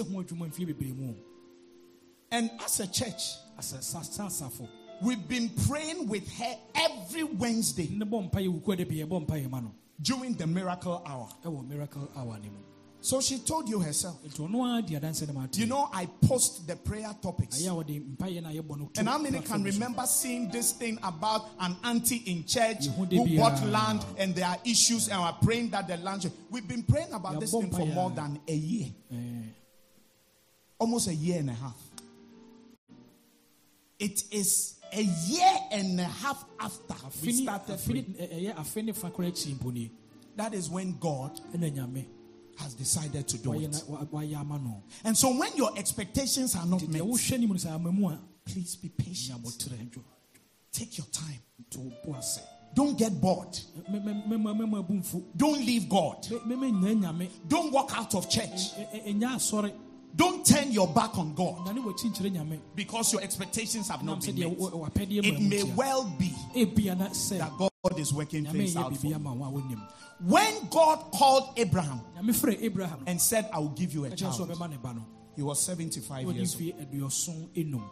And as a church, we've been praying with her every Wednesday during the miracle hour. miracle hour So she told you herself. nti ɔno ara di adanse no maate You know, I post the prayer topics. ɛyɛ a wɔde mpayɛ no a yɛbɔ no to And how many can remember seeing this thing about an auntie in church who bought land and there are issues and are praying that the land should. We've been praying about this thing for more than a year, Eh, almost a year and a half. It is a year and a half after we started praying. ɛ- ɛyɛ afe ne fa koraa akyi mpo nie That is when God has decided to do it. na- wa- wayɛ ama no And so when your expectations are not met, deɛ wohwɛ anim no sɛ ama mu a please be patient. Take your time. to Don't get bored. mɛma mɛma bu mfu Don't leave God. mɛma nya nyame Don't walk out of church. Ɛ- ɛ- ɛnya asɔre Don't turn your back on God na ne wakyi nkyerɛ nyame because your expectations have not been met. It may well be ebia na sɛ that God is working things out for you. ama wo a wonim When God called Abraham nyame frɛ abraham and said, I will give you a child, ɔbɛma ne ba no he was 75 years old.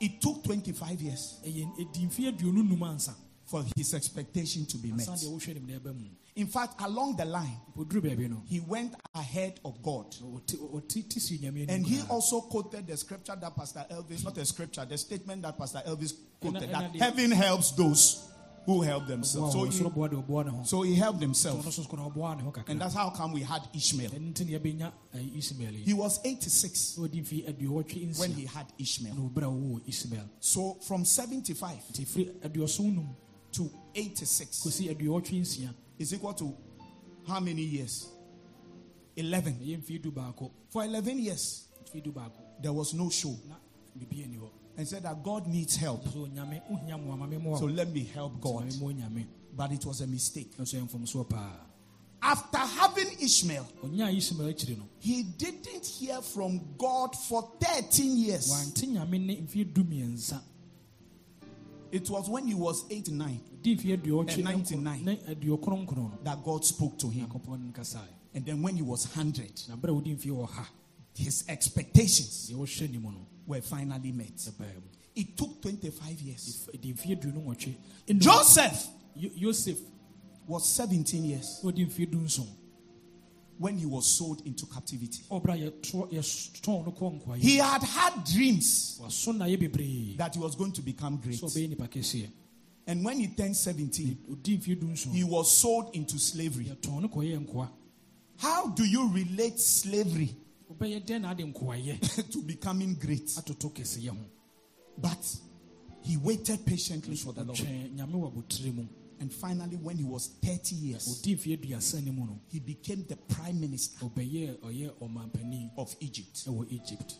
It took 25 years ɛyɛ ɛdi mfie aduonu num ansa for his expectation to be met. ansa deɛ wohwɛ nim na ɛba mu In fact, along the line, poduru baabi no he went ahead of God. ɔte ɔte ti si nyame And he also quoted the scripture that Pastor Elvis, not a scripture, the statement that Pastor Elvis quoted that heaven helps those who help themselves. So he, ɔsoro boa deɛ ɔboa ne ho so he helped himself. nso so koraa ɔboa ne ho And that's how come we had Ishmael. ɛno nti na yɛbɛnya ɛyi ismael yi He was 86 na ɔdi mfie aduɔwɔtwe when he had Ishmael. na ɔbrɛ a wɔwɔ ismael So from 75 nti firi aduɔson num to 86 kɔsi aduɔwɔtwe nsia is equal to how many years? 11. ɛyɛ mfie du baako For 11 years, mfie du baako there was no show. Na biribi ani hɔ And said that God needs help. so nyame wohia mmoa ma memmɔa So wo let me help God. ma memmɔ nyame But it was a mistake. nso yɛ mfomsoɔ paa After having Ishmael, ɔnyaa ismael akyiri he didn't hear from God for 13 years. wante nyame ne mfie du mmiɛnsa It was when he was 8 9 di mfie aduɔwɔtwe And 99. ne aduɔkronkron no that God spoke to him. nyankopɔn no kasae And then when he was 100, na berɛ a wodi mfie wɔ his expectations deɛ wɔhwɛ nim no were finally met. It took 25 years. ɛdi mfie aduonu nwɔtwe Ɛnum. Joseph Yo- was 17 years na ɔdi mfie du nson when he was sold into captivity. ɔbra yɛtɔ- yɛtɔn no kɔ nkoayɛ He had had dreams waso nayɛ bebree that he was going to become great. sɛ ɔbɛyɛ nipa kɛseɛ And when he turned 17, ɔdi mfie du nson he was sold into slavery. yɛtɔn no kɔyɛ nkoa How do you relate slavery ɔbɛyɛ dɛn na ade nkoayɛ to becoming great? atoto kɛseyɛ ho But he waited patiently for the Lord. twɛn nyame wɔ abotire mu And finally, when he was 30 years, ɔdi mfie aduasa no mu no he became the prime minister ɔbɛyɛ ɔyɛ ɔmampanin of Egypt.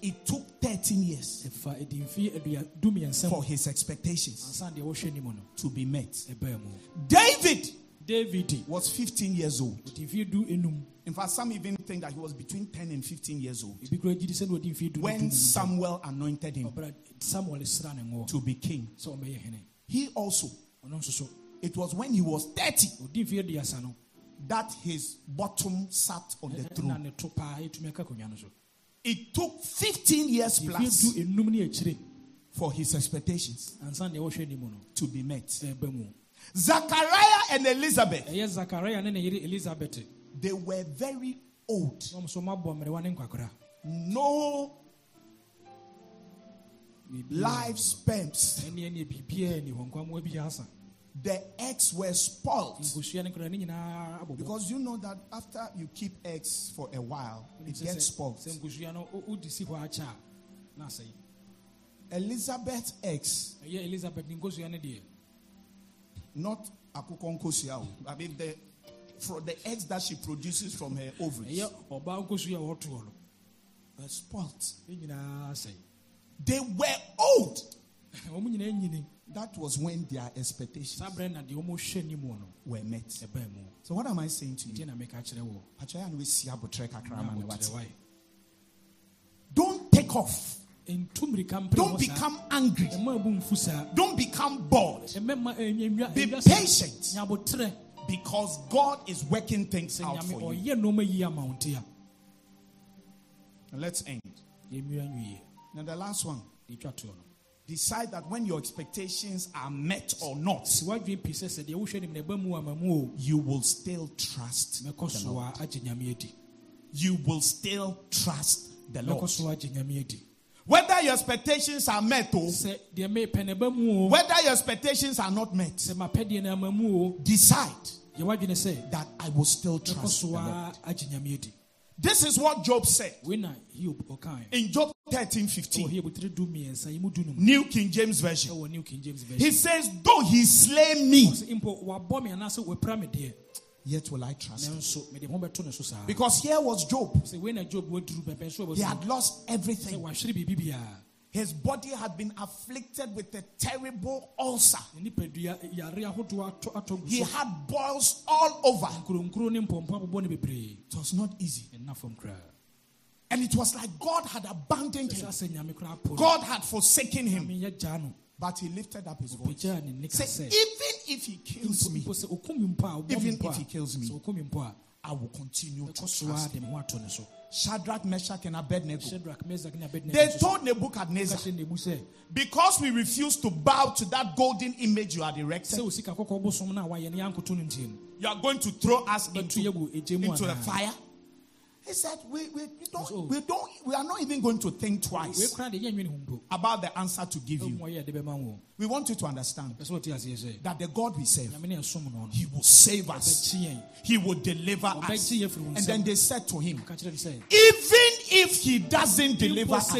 It took 13 years ɛfa ɛdi mfie adua du mmiɛnsa for his expectations ansa deɛ wɔhwɛ nim no to be met. David david was 15 years old. ɔdi mfie du enum? In fact, some even think that he was between 10 and 15 years old. Ebi kura gyi di sɛ na ɔdi mfie du when Samuel anointed him ɔbra samuel sra ne to be king. He also, ɔno nso so it was when he was 30 ɔdi mfie aduasa no that his bottom sat on the eh, eh, throne. ne eh, to paa ɛtumi aka akonnwa no so. It took 15 years plus du enum ne akyire for his expectations ansa deɛ wɔhwɛ nim no. to be met. Zachariah and Elizabeth, ɛyɛ zakaria ne ne elizabeth. They were very old. na ɔmo so mabɔ mmerewa ne nkwakora. No life spent. ɛne ɛne biribiara ni hɔ. Nkwamoa bi asa The eggs were spoiled. nkosua ne nkora ne nyinaa abobɔ. Because you know that after you keep eggs for a while, it gets spoiled. sɛ nkosua no wo- wode si hɔ akyɛ a na asɛe. Elizabeth's eggs, not akukon kosia. I mean the from the eggs that she produces from her ovaries, ɛyɛ ɔbaa nkosua a wɔtoɔ no were spoiled. ne nyinaa asɛe They were old. wɔn nyinaa nyini That was when their expectations saa berɛ na deɛ wɔhwɛ nim wɔ no were met. So what am I saying to you? na meka kyerɛ wɔ Pachaya no we see abotre kakra ma me wate. Abotire. Don't take off. Ntu mmirika mpere Don't become angry. ɛma abu mfu saa Don't become bored. Be patient. Because God is working things out for you. ɔyɛ nneɛma yi ama wo nti a And let's end. Now the last one. yɛtwa toɔ no Decide that when your expectations are met or not, si wadwene pii sɛ sɛ deɛ wohwɛ nim na ɛba mu ama mu o you will still trust the Lord. a agye nyame you will still trust the Lord. So agye nyame adi Whether your expectations are met or sɛ deɛ mepɛ ne ba mu o. whether your expectations are not met, sɛ mapɛdeɛ no ama mu o. decide yɛ w'adwene sɛ that I will still trust the Lord. a agye nyame adi. This is what Job said. Wei na hiob ɔkae. In Job 13 ɛwɔ 15, hiob tiri du mmiɛnsa yi mu du no mu New King James Version. ɛwɔ new king james He says, Though he slay me, sɛ mpo wabɔ me anaasɛ wapira me deɛ yet will I trust him. nanso mede ho bɛto ne so saa Because here was Job. sɛ wei na job waduru pɛpɛ so He had lost everything. wahwere biribi biara His body had been afflicted with a terrible ulcer. ne nipadua yare ahodoɔ atɔ atɔ He had boils all over. nkuro ne mpɔmpɔ abobɔ ne bebree It was not easy. ɛnna fam koraa And it was like God had abandoned him. sɛ nyame koraa po no. God had forsaken him. Nyame yɛ gyaa no But he lifted up his voice. pagyaa ne nne ka Say, even if he kills me, mpo sɛ ɔkum me mpo a ɔbɔ me Even if he kills me. sɛ ɔkum me mpo a I will continue to trust him. de me ho ato ne so Shadrach, Meshach, and Abednego. shadrach mesak ne abednego They told Nebuchadnezzar, kyerɛ nebu sɛ because we refuse to bow to that golden image you had erected, osika kɔkɔɔ bosom no a wayɛ ne yɛankoto no ntie no you are going to throw us into, yɛgu egya mu into the fire. He said, we, we, we, don't, we don't, we are not even going to think twice koraa de yɛnwene ho mpo about the answer to give you. ɔyɛ de bɛma wo We want you to understand pɛ sɛ ɔte aseɛ sɛ that the God we serve, nyame ne ɛsom no no He will save us. He will deliver us. ɔbɛgye yɛ firi wo And then they said to him, ka kyerɛ no sɛ even if he doesn't deliver us,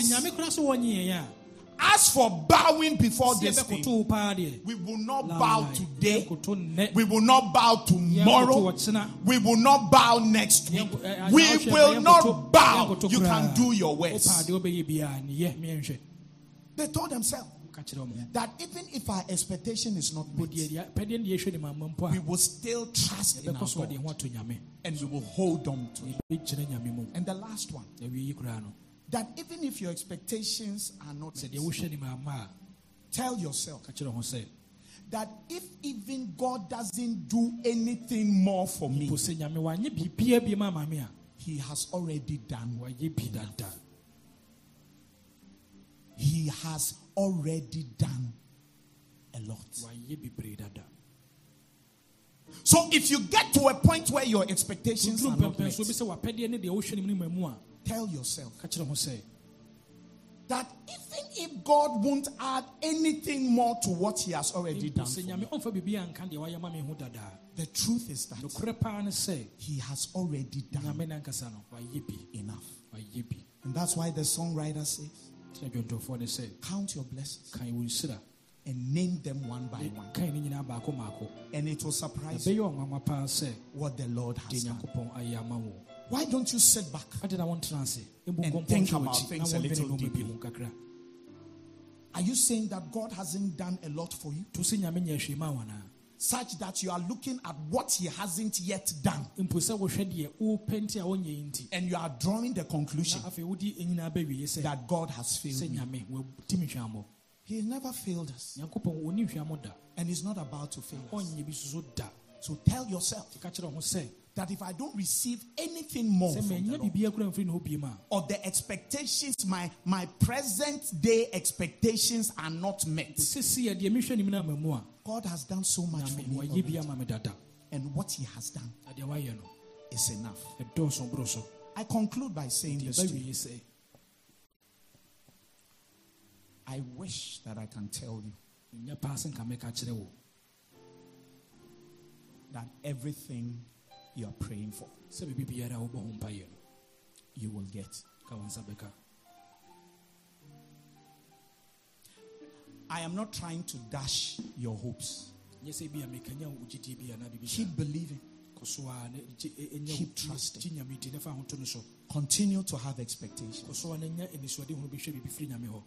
nyame koraa sɛ wɔnye yɛn a as for bowing before this thing, yɛbɛkoto wo paa deɛ we will not bow today. We will not bow tomorrow. We will not bow next week. Ɛ- ɛ- We will not bow. You can do your Wo worst. deɛ wobɛyɛ biara ne yɛ meɛnhwɛ They told themselves ka kyerɛ wɔn that even if our expectation is not met, deɛ deɛ- pɛdeɛ ne yɛhwɛ ne mama mpo a we will still trust in our yɛbɛkɔ so de God ho ato nyame and we will hold on to it. And the last one, na wie yi koraa no that even if your expectations are not met, deɛ wohwɛ ne mama. a tell yourself ka kyerɛ ho sɛ that if even God doesn't do anything more for me, po sɛ nyame wanyɛ biribia bi ma ama me a He has already done. wayɛ bi dada. He has already done a lot. wayɛ bebree dada. So if you get to a point where your expectations are not met, so bi sɛ wapɛdeɛ ne deɛ wohwɛ ne mu no mu a tell yourself that even if God won't add anything more to what He has already done, sɛ for me, ɔmfa biribia nka deɛ wayɛ ma me ho dadaa the truth is that nokorɛ paa ne He has already done nyame no ankasa no enough. And that's why the songwriter says, kyerɛ dwontofoɔ ne sɛ Count your blessings kan wo nsira and name them one by one. kan ne nyinaa baako maako And it will surprise you ɛbɛyɛ ɔnwanwa paa sɛ what the Lord has done. Nyankopɔn ayɛ ama wo Why don't you sit back? ade na wontena ase mbu And think about things a little nneɛma bi deeply. ho kakra Are you saying that God hasn't done a lot for you? to sɛ nyame nyɛ hwee ma wo Such that you are looking at what He hasn't yet done mpo sɛ wohwɛ deɛ wopɛ nti a wonyɛ yi nti and you are drawing the conclusion afei wodi nyinaa bɛwie sɛ that God has failed me. He has never failed us nyankopɔn ɔni hwammɔ da and He's not about to fail us. ɔnyɛ bi soso da So tell yourself ka kyerɛ ho sɛ that if I don't receive anything more the Lord, biribia kora mfiri ne hɔ biem a or the expectations, my, my present day expectations are not met, sɛsi a deɛ mehwɛ nim no ama mu a God has done so much for me. already. ama me dada And what He has done na deɛ wayɛ no is enough. ɛdɔɔso boro so I conclude by saying this to you. I wish that I can tell you nyɛ paa sɛ nka mɛka kyerɛ that everything you are praying for, sɛ biribi biara a wobɔ ho mpayɛ no you will get. I am not trying to dash your hopes. nyɛ sɛ bi a mekanya wo gyidie bi anaa biribi Keep believing. kɔ so a na gye- ɛ- ɛnyɛ Keep trusting. gye nyame di na fa ho to no so Continue to have expectations. kɔ so a na nya anisoade hunu bɛhwɛ biribi firi nyame hɔ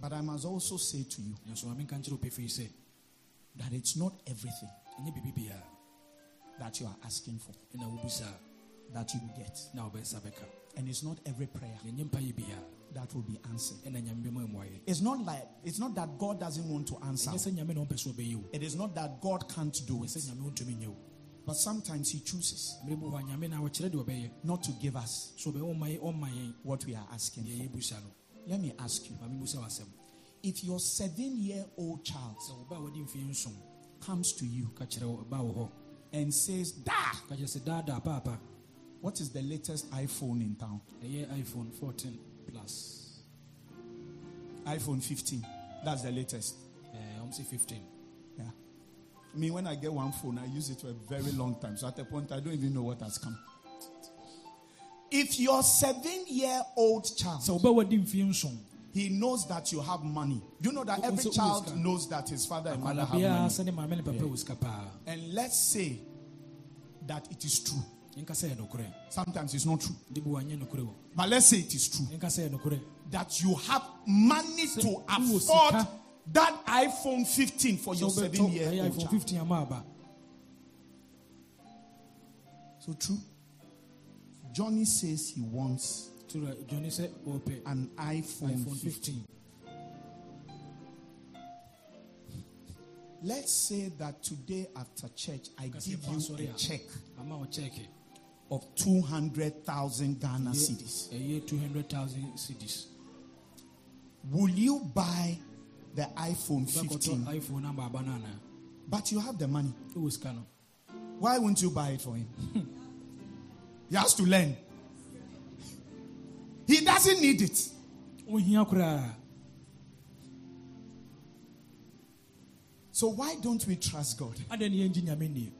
But I must also say to you nanso ma menka nkyerɛ wo pɛfiri that it's not everything ɛnyɛ biribi biara that you are asking for. That you will get. na wobɛsa bɛka And it's not every prayer na ɛnyɛ mpayɛ biara that will be answered. ɛna nyame bɛma mmuayɛ It's not like it's not that God doesn't want to answer. ɛnyɛ sɛ nyame na ɔmpɛ sɛ ɔbɛyɛ It is not that God can't do it. nyame wontumi nyɛ wo But sometimes He chooses mmerɛ mu hɔ a nyame na wɔkyerɛ deɛ ɔbɛyɛ not to give us so ɔbɛyɛ ɔma yɛ- ɔma yɛn what we are asking for. Let me ask you ma mebusa wo asɛm if your seven year old child sɛ wo ba a wadi mfeɛ nson comes to you ka kyerɛ wo ba wo hɔ and says, Da, ka kyerɛ sɛ daadaa paapa What is the latest iPhone in town? ɛyɛ iphone 14 plus iPhone 15. That's the latest. Eh, I'm sɛ 15 Yeah. I mean, when I get one phone, I use it for a very long time. So at a point, I don't even know what has come. If your seven year old child, so but what sɛ wobɛwa di mfie nson he knows that you have money. You know that every child knows that his father and mother have money. sɛ ne maame ne papa wɔ sika paa And let's say that it is true. yɛnka sɛ yɛ nokorɛ Sometimes it's not true. de bi wanyɛ nokorɛ o But let's say it is true. yɛnka sɛ yɛ nokorɛ That you have money to afford that iPhone 15 for your seven year eh, old child. 15 ama aba So true. Johnny says he wants Uh, sɛ an iPhone, iphone 15. 15 Let's say that today after church, I give you a check ama wo kyɛke of 200,000 Ghana cedis. Eh, ɛyɛ 200000 cedis Will you buy the iPhone wobɛkɔtɔ 15? iphone no anaa But you have the money. wowɔ sika no Why won't you buy it for him? he has to learn. He doesn't need it. So why don't we trust God adɛn ne yɛngye nyame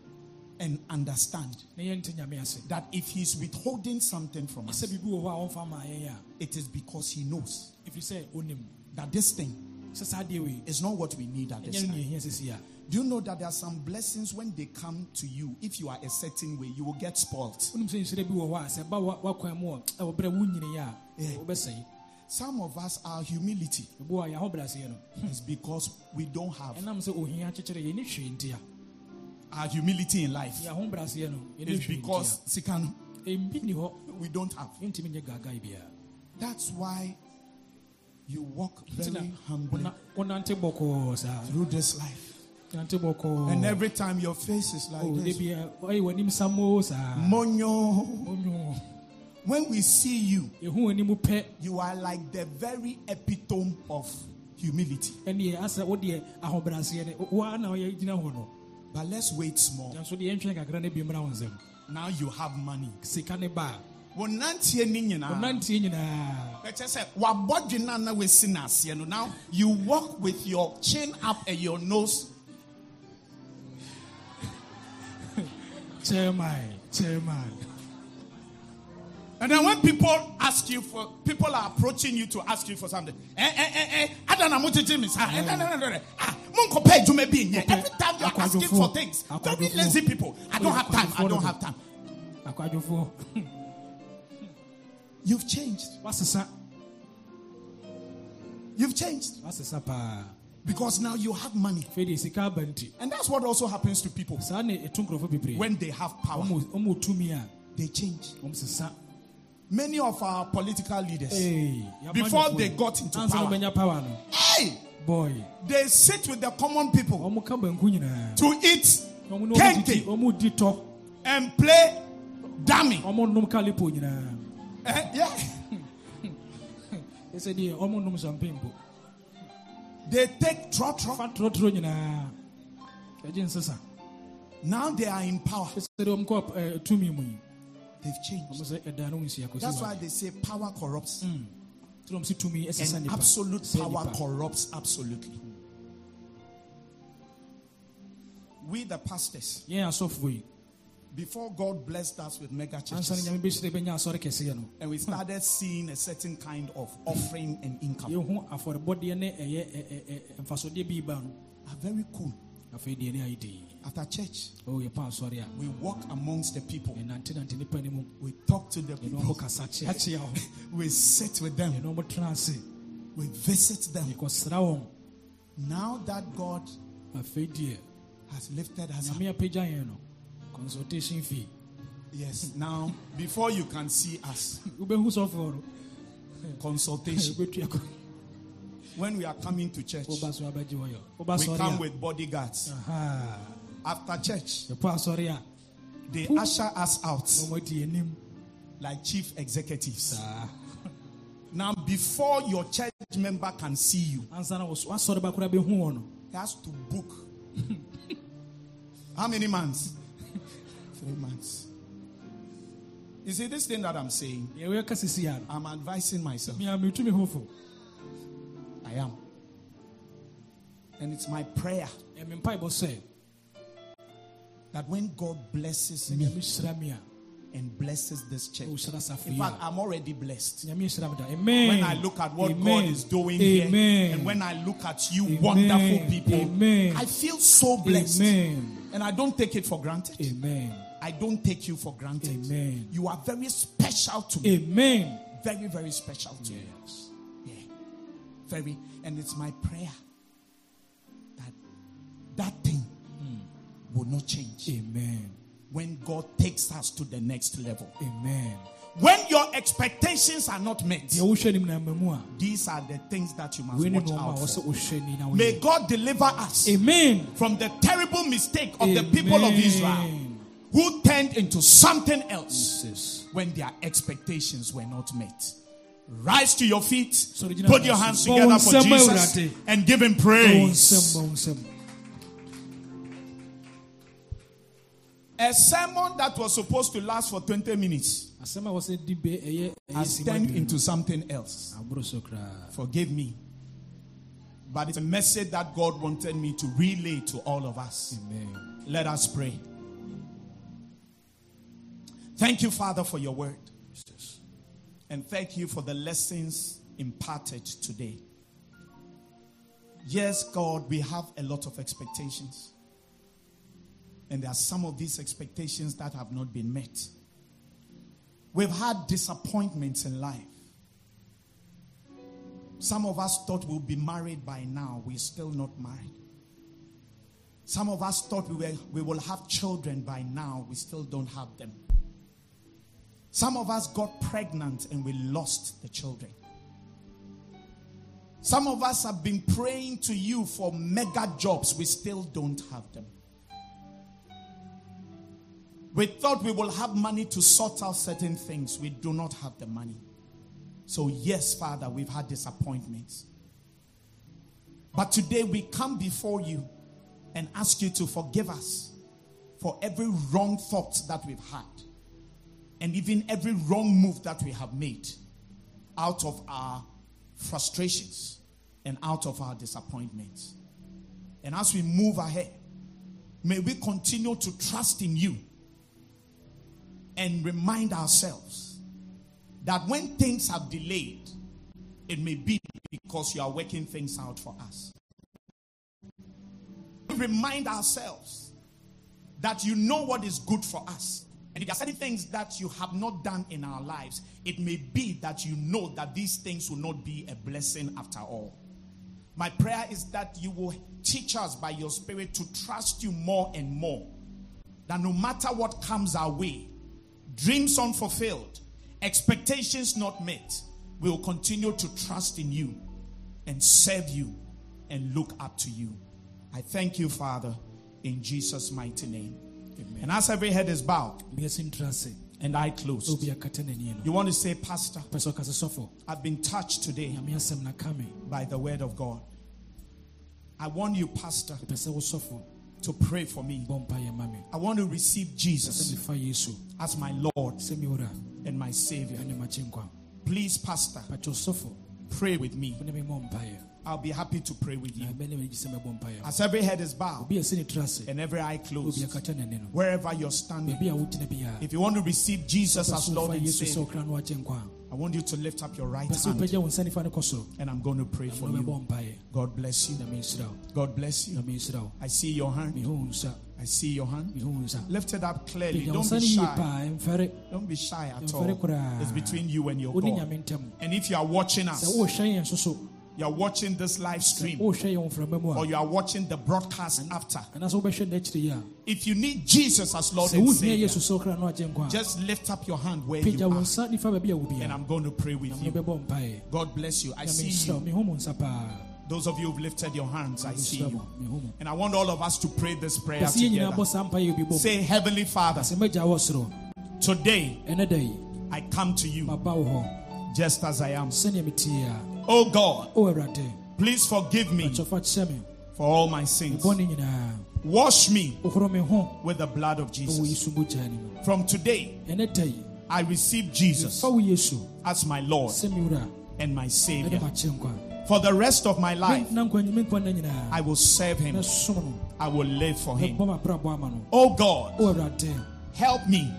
and understand na yɛnte nyame ase. that if he's withholding something from us, sɛ biribi wɔ hɔ a ɔmfa ma yɛn a it is because he knows ɛfiri sɛ ɔnim that this thing sɛ saa deɛ wei is not what we need at this ɛnyɛ no ne time. Yɛhia sɛsi a Do you know that there are some blessings when they come to you, if you are a certain way, you will get spoiled. wonim sɛ nhyira bi wɔ hɔ a sɛ ba wa- wakwan mu wɔ ɛwɔ berɛ wo nyini a Yeah. Some of us, our humility hmm. ebi wɔ a yɛahobraseɛ no is because we don't have ɛnam sɛ ohia kyekyere yɛne hwee ntia our humility in life. It's because ntia Sikano, ɛmbi ni hɔ we don't have. yɛntimi nyɛ gagae biara That's why you walk very humbly wona- wonante bɔkɔɔ saa through this life. And every time your face is like Oh, this. de bia ɔyɛ w'anim samoo saa Monyo. When we see you, yɛhu w'anim pɛ you are like the very epitome of humility. ɛneɛ asɛ wodeɛ ahobraseɛ no woa na ɔyɛ gyina hɔ no But let's wait small. nanso deɛ yɛntwɛn kakra no bi mmra wo nsɛm Now you have money. sika ne ba Wonantie ni a nyinaa. ɔnantie nyinaa Ɛkyɛ sɛ wabɔ dwena na wasi n'aseɛ no. Now you walk with your chin up and your nose. Chairman chairman And then when people ask you for, people are approaching you to ask you for something. Eh, eh, eh, eh, adana mo tete mi sa. Eh, eh, eh, eh, eh, Ah, nkɔ pɛ edwuma bi nyɛ. Every time you are asking for things. Very lazy people. I don't have time. I don't have time. You've changed. What's wasesa You've changed. wasesa paa Because now you have money. afei deɛ sika aba nti And that's what also happens to people. saa ne ɛto nkurɔfoɔ bebree When they have power, ɔmo ɔmo tumi a they change. Many of our political leaders, Hey, Before they got into power. power hey, boy they sit with the common people ɔmo ka banku nyinaa to eat ɔmo ne ɔmo didi kenke ɔmo di tɔ and play dummy. ɔmo nom kalipo nyinaa Eh, yeah. They take trotro. fa torɔtorɔ nyinaa ɛgye Now they are in power. ɛsɛ deɛ ɔmo kɔ eh, tumi mu yi They've changed. sɛ ɛda no nsia kɔsi That's why they say power corrupts. toro ɔmo si tumi ɛsesa And absolute power corrupts absolutely. We, the pastors, yɛn asɔfoɔ yi before God blessed us with mega churches, nyame bɛhyire bɛnya asɔre kɛseɛ no. and we started seeing a certain kind of offering and income, are very cool. afei deɛ ne ayɛ dii. After church, oh, o yɛpa asɔre a. we walk amongst the people, yɛnantenante nipa no mu. We talk to the people, ɔmo kasa kyeakyea ho we sit with them, yɛne ɔmo tena ase. We visit them. Now that God has lifted us up, consultation fee yes, now before you can see us, wobɛhu sɔfoɔ no consultation. When we are coming to church, woba so abɛgye wɔ yɛ woba we come with bodyguards. aha, After church, they usher us out ɔmo adi anim like chief executives. Now, before your church member can see you, ansa na wɔs- wasɔre ba koraa bɛhu wɔ no he has to book. How many months? Three months. You see, this thing that I'm saying, yɛwɛka sisi a no I'm advising myself. mea metu me ho fo I am. And it's my prayer ɛme mpaebɔ sɛ that when God blesses me nyame hyira me a and blesses this church, in fact, I'm already blessed. nyame hyira me da amen When I look at what Amen. God is doing here, amen. and when I look at you, wonderful people. I feel so blessed. And I don't take it for granted. amen I don't take you for granted. Amen. You are very special to me. amen Very, very special to me. yes Yeah. Very. And it's my prayer that that thing hmm. will not change amen when God takes us to the next level. amen When your expectations are not met, deɛ wohwɛ anim na ama mu a these are the things that you must watch out for. wohwɛ ni na May God deliver us amen from the terrible mistake of the people of Israel Amen. Who turned into something else Jesus. when their expectations were not met. Rise to your feet, put your hands together for Jesus, and give him praise. nsɛm, bɔ wo nsɛm. A sermon that was supposed to last for 20 minutes a wɔsɛ di be ɛyɛ ɛyɛ has turned into something else. aboro so koraa Forgive me. But it's a message that God wanted me to relay to all of us. amen Let us pray. Thank you, Father, for your word. And thank you for the lessons imparted today. Yes, God, we have a lot of expectations. And there are some of these expectations that have not been met. We've had disappointments in life. Some of us thought we'll be married by now. We're still not married. Some of us thought we, were, we will have children by now. We still don't have them. Some of us got pregnant and we lost the children. Some of us have been praying to you for mega jobs. We still don't have them. We thought we will have money to sort out certain things. We do not have the money. So, yes, Father, we've had disappointments. But today we come before you and ask you to forgive us for every wrong thought that we've had and even every wrong move that we have made out of our frustrations and out of our disappointments. And as we move ahead, may we continue to trust in you and remind ourselves that when things have delayed, it may be because you are working things out for us. Remind ourselves that you know what is good for us. And if there are certain things that you have not done in our lives, it may be that you know that these things will not be a blessing after all. My prayer is that you will teach us by your spirit to trust you more and more. That no matter what comes our way, dreams unfulfilled, expectations not met, we will continue to trust in you and serve you and look up to you. I thank you, Father, in Jesus' mighty name. And as every head is bowed Obiara ntra ase. and I closed, Obiara kata n'ani no. you want to say, Pastor, Pɛ sɛ ɔka sɛ sɔfo, I've been touched today Nyame asɛm na ka me. by the word of God. I want you, Pastor, to pray for me. bɔ mpaeɛ ma me. I want to receive Jesus as my Lord and my Savior. Please, Pastor, pray with me. Wo ne me mmɔ mpaeɛ. I'll be happy to pray with you. ɛbɛne me gye sɛ mɛbɔ mpaeɛ. As every head is bowed Obi a ɛsi ne tiri ase. and every eye closed, kata n'ani no. wherever you're standing, Baabi a wogyina biara. if you want to receive Jesus as Lord and Savior, ɔkra no agyenkwa. I want you to lift up your right hand wopagya wo nsa nifa no kɔ soro. and I'm going to pray for you. God bless you. God bless you. I see your hand. I see your hand. Mehu wo nsa. Lift it up clearly. Don't be shy. Don't be shy at all. It's between you and your God. And if you are watching us, wohwɛ yɛn nso so, you are watching this live stream, wohwɛ yɛn mframa mu or you are watching the broadcast after, anaasɛ wobɛhwɛ n'akyiri yi a, if you need Jesus as Lord and Savior, Yesu sɛ ɔkra no agyenkwa a, just lift up your hand where you are, nsa nifa baabi a wo and. I'm going to pray with you. God bless you. I see you. Mehu mo nsa. Those of you who've lifted your hands, I see you. mo. Mehu mo. And I want all of us to pray this prayer Pɛ sɛ yɛn nyinaa together. bɔ saa mpaeɛ yi bi bɔ mu. Say, Heavenly Father, Sɛ magya wɔ soro, today ɛnɛ da yi, I come to you just as I am. Sɛnea metie a, Oh God, oh, o Awurade, please forgive me pakyɛ fa kyɛ me, for all my sins. Wash me Wohoro me ho with the blood of Jesus. Oh, yesu mogya no mu. From today, Ɛnɛ da yi, I receive Jesus fa wo yesu as my Lord sɛ me wura and my Savior. For the rest of my life, na nkwa me nkwa nna nyinaa I will serve Him. I will live for Him. mɛbɔ m'abrabɔ ama no Oh God, oh, awurade help me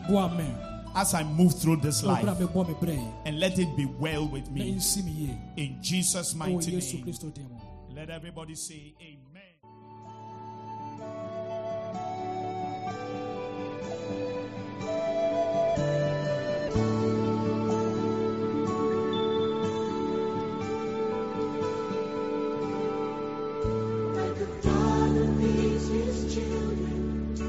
as I move through this life mebɔ me berɛ and let it be well with me. ɛnsi me yie In Jesus' mighty name. din mu Let everybody say Amen.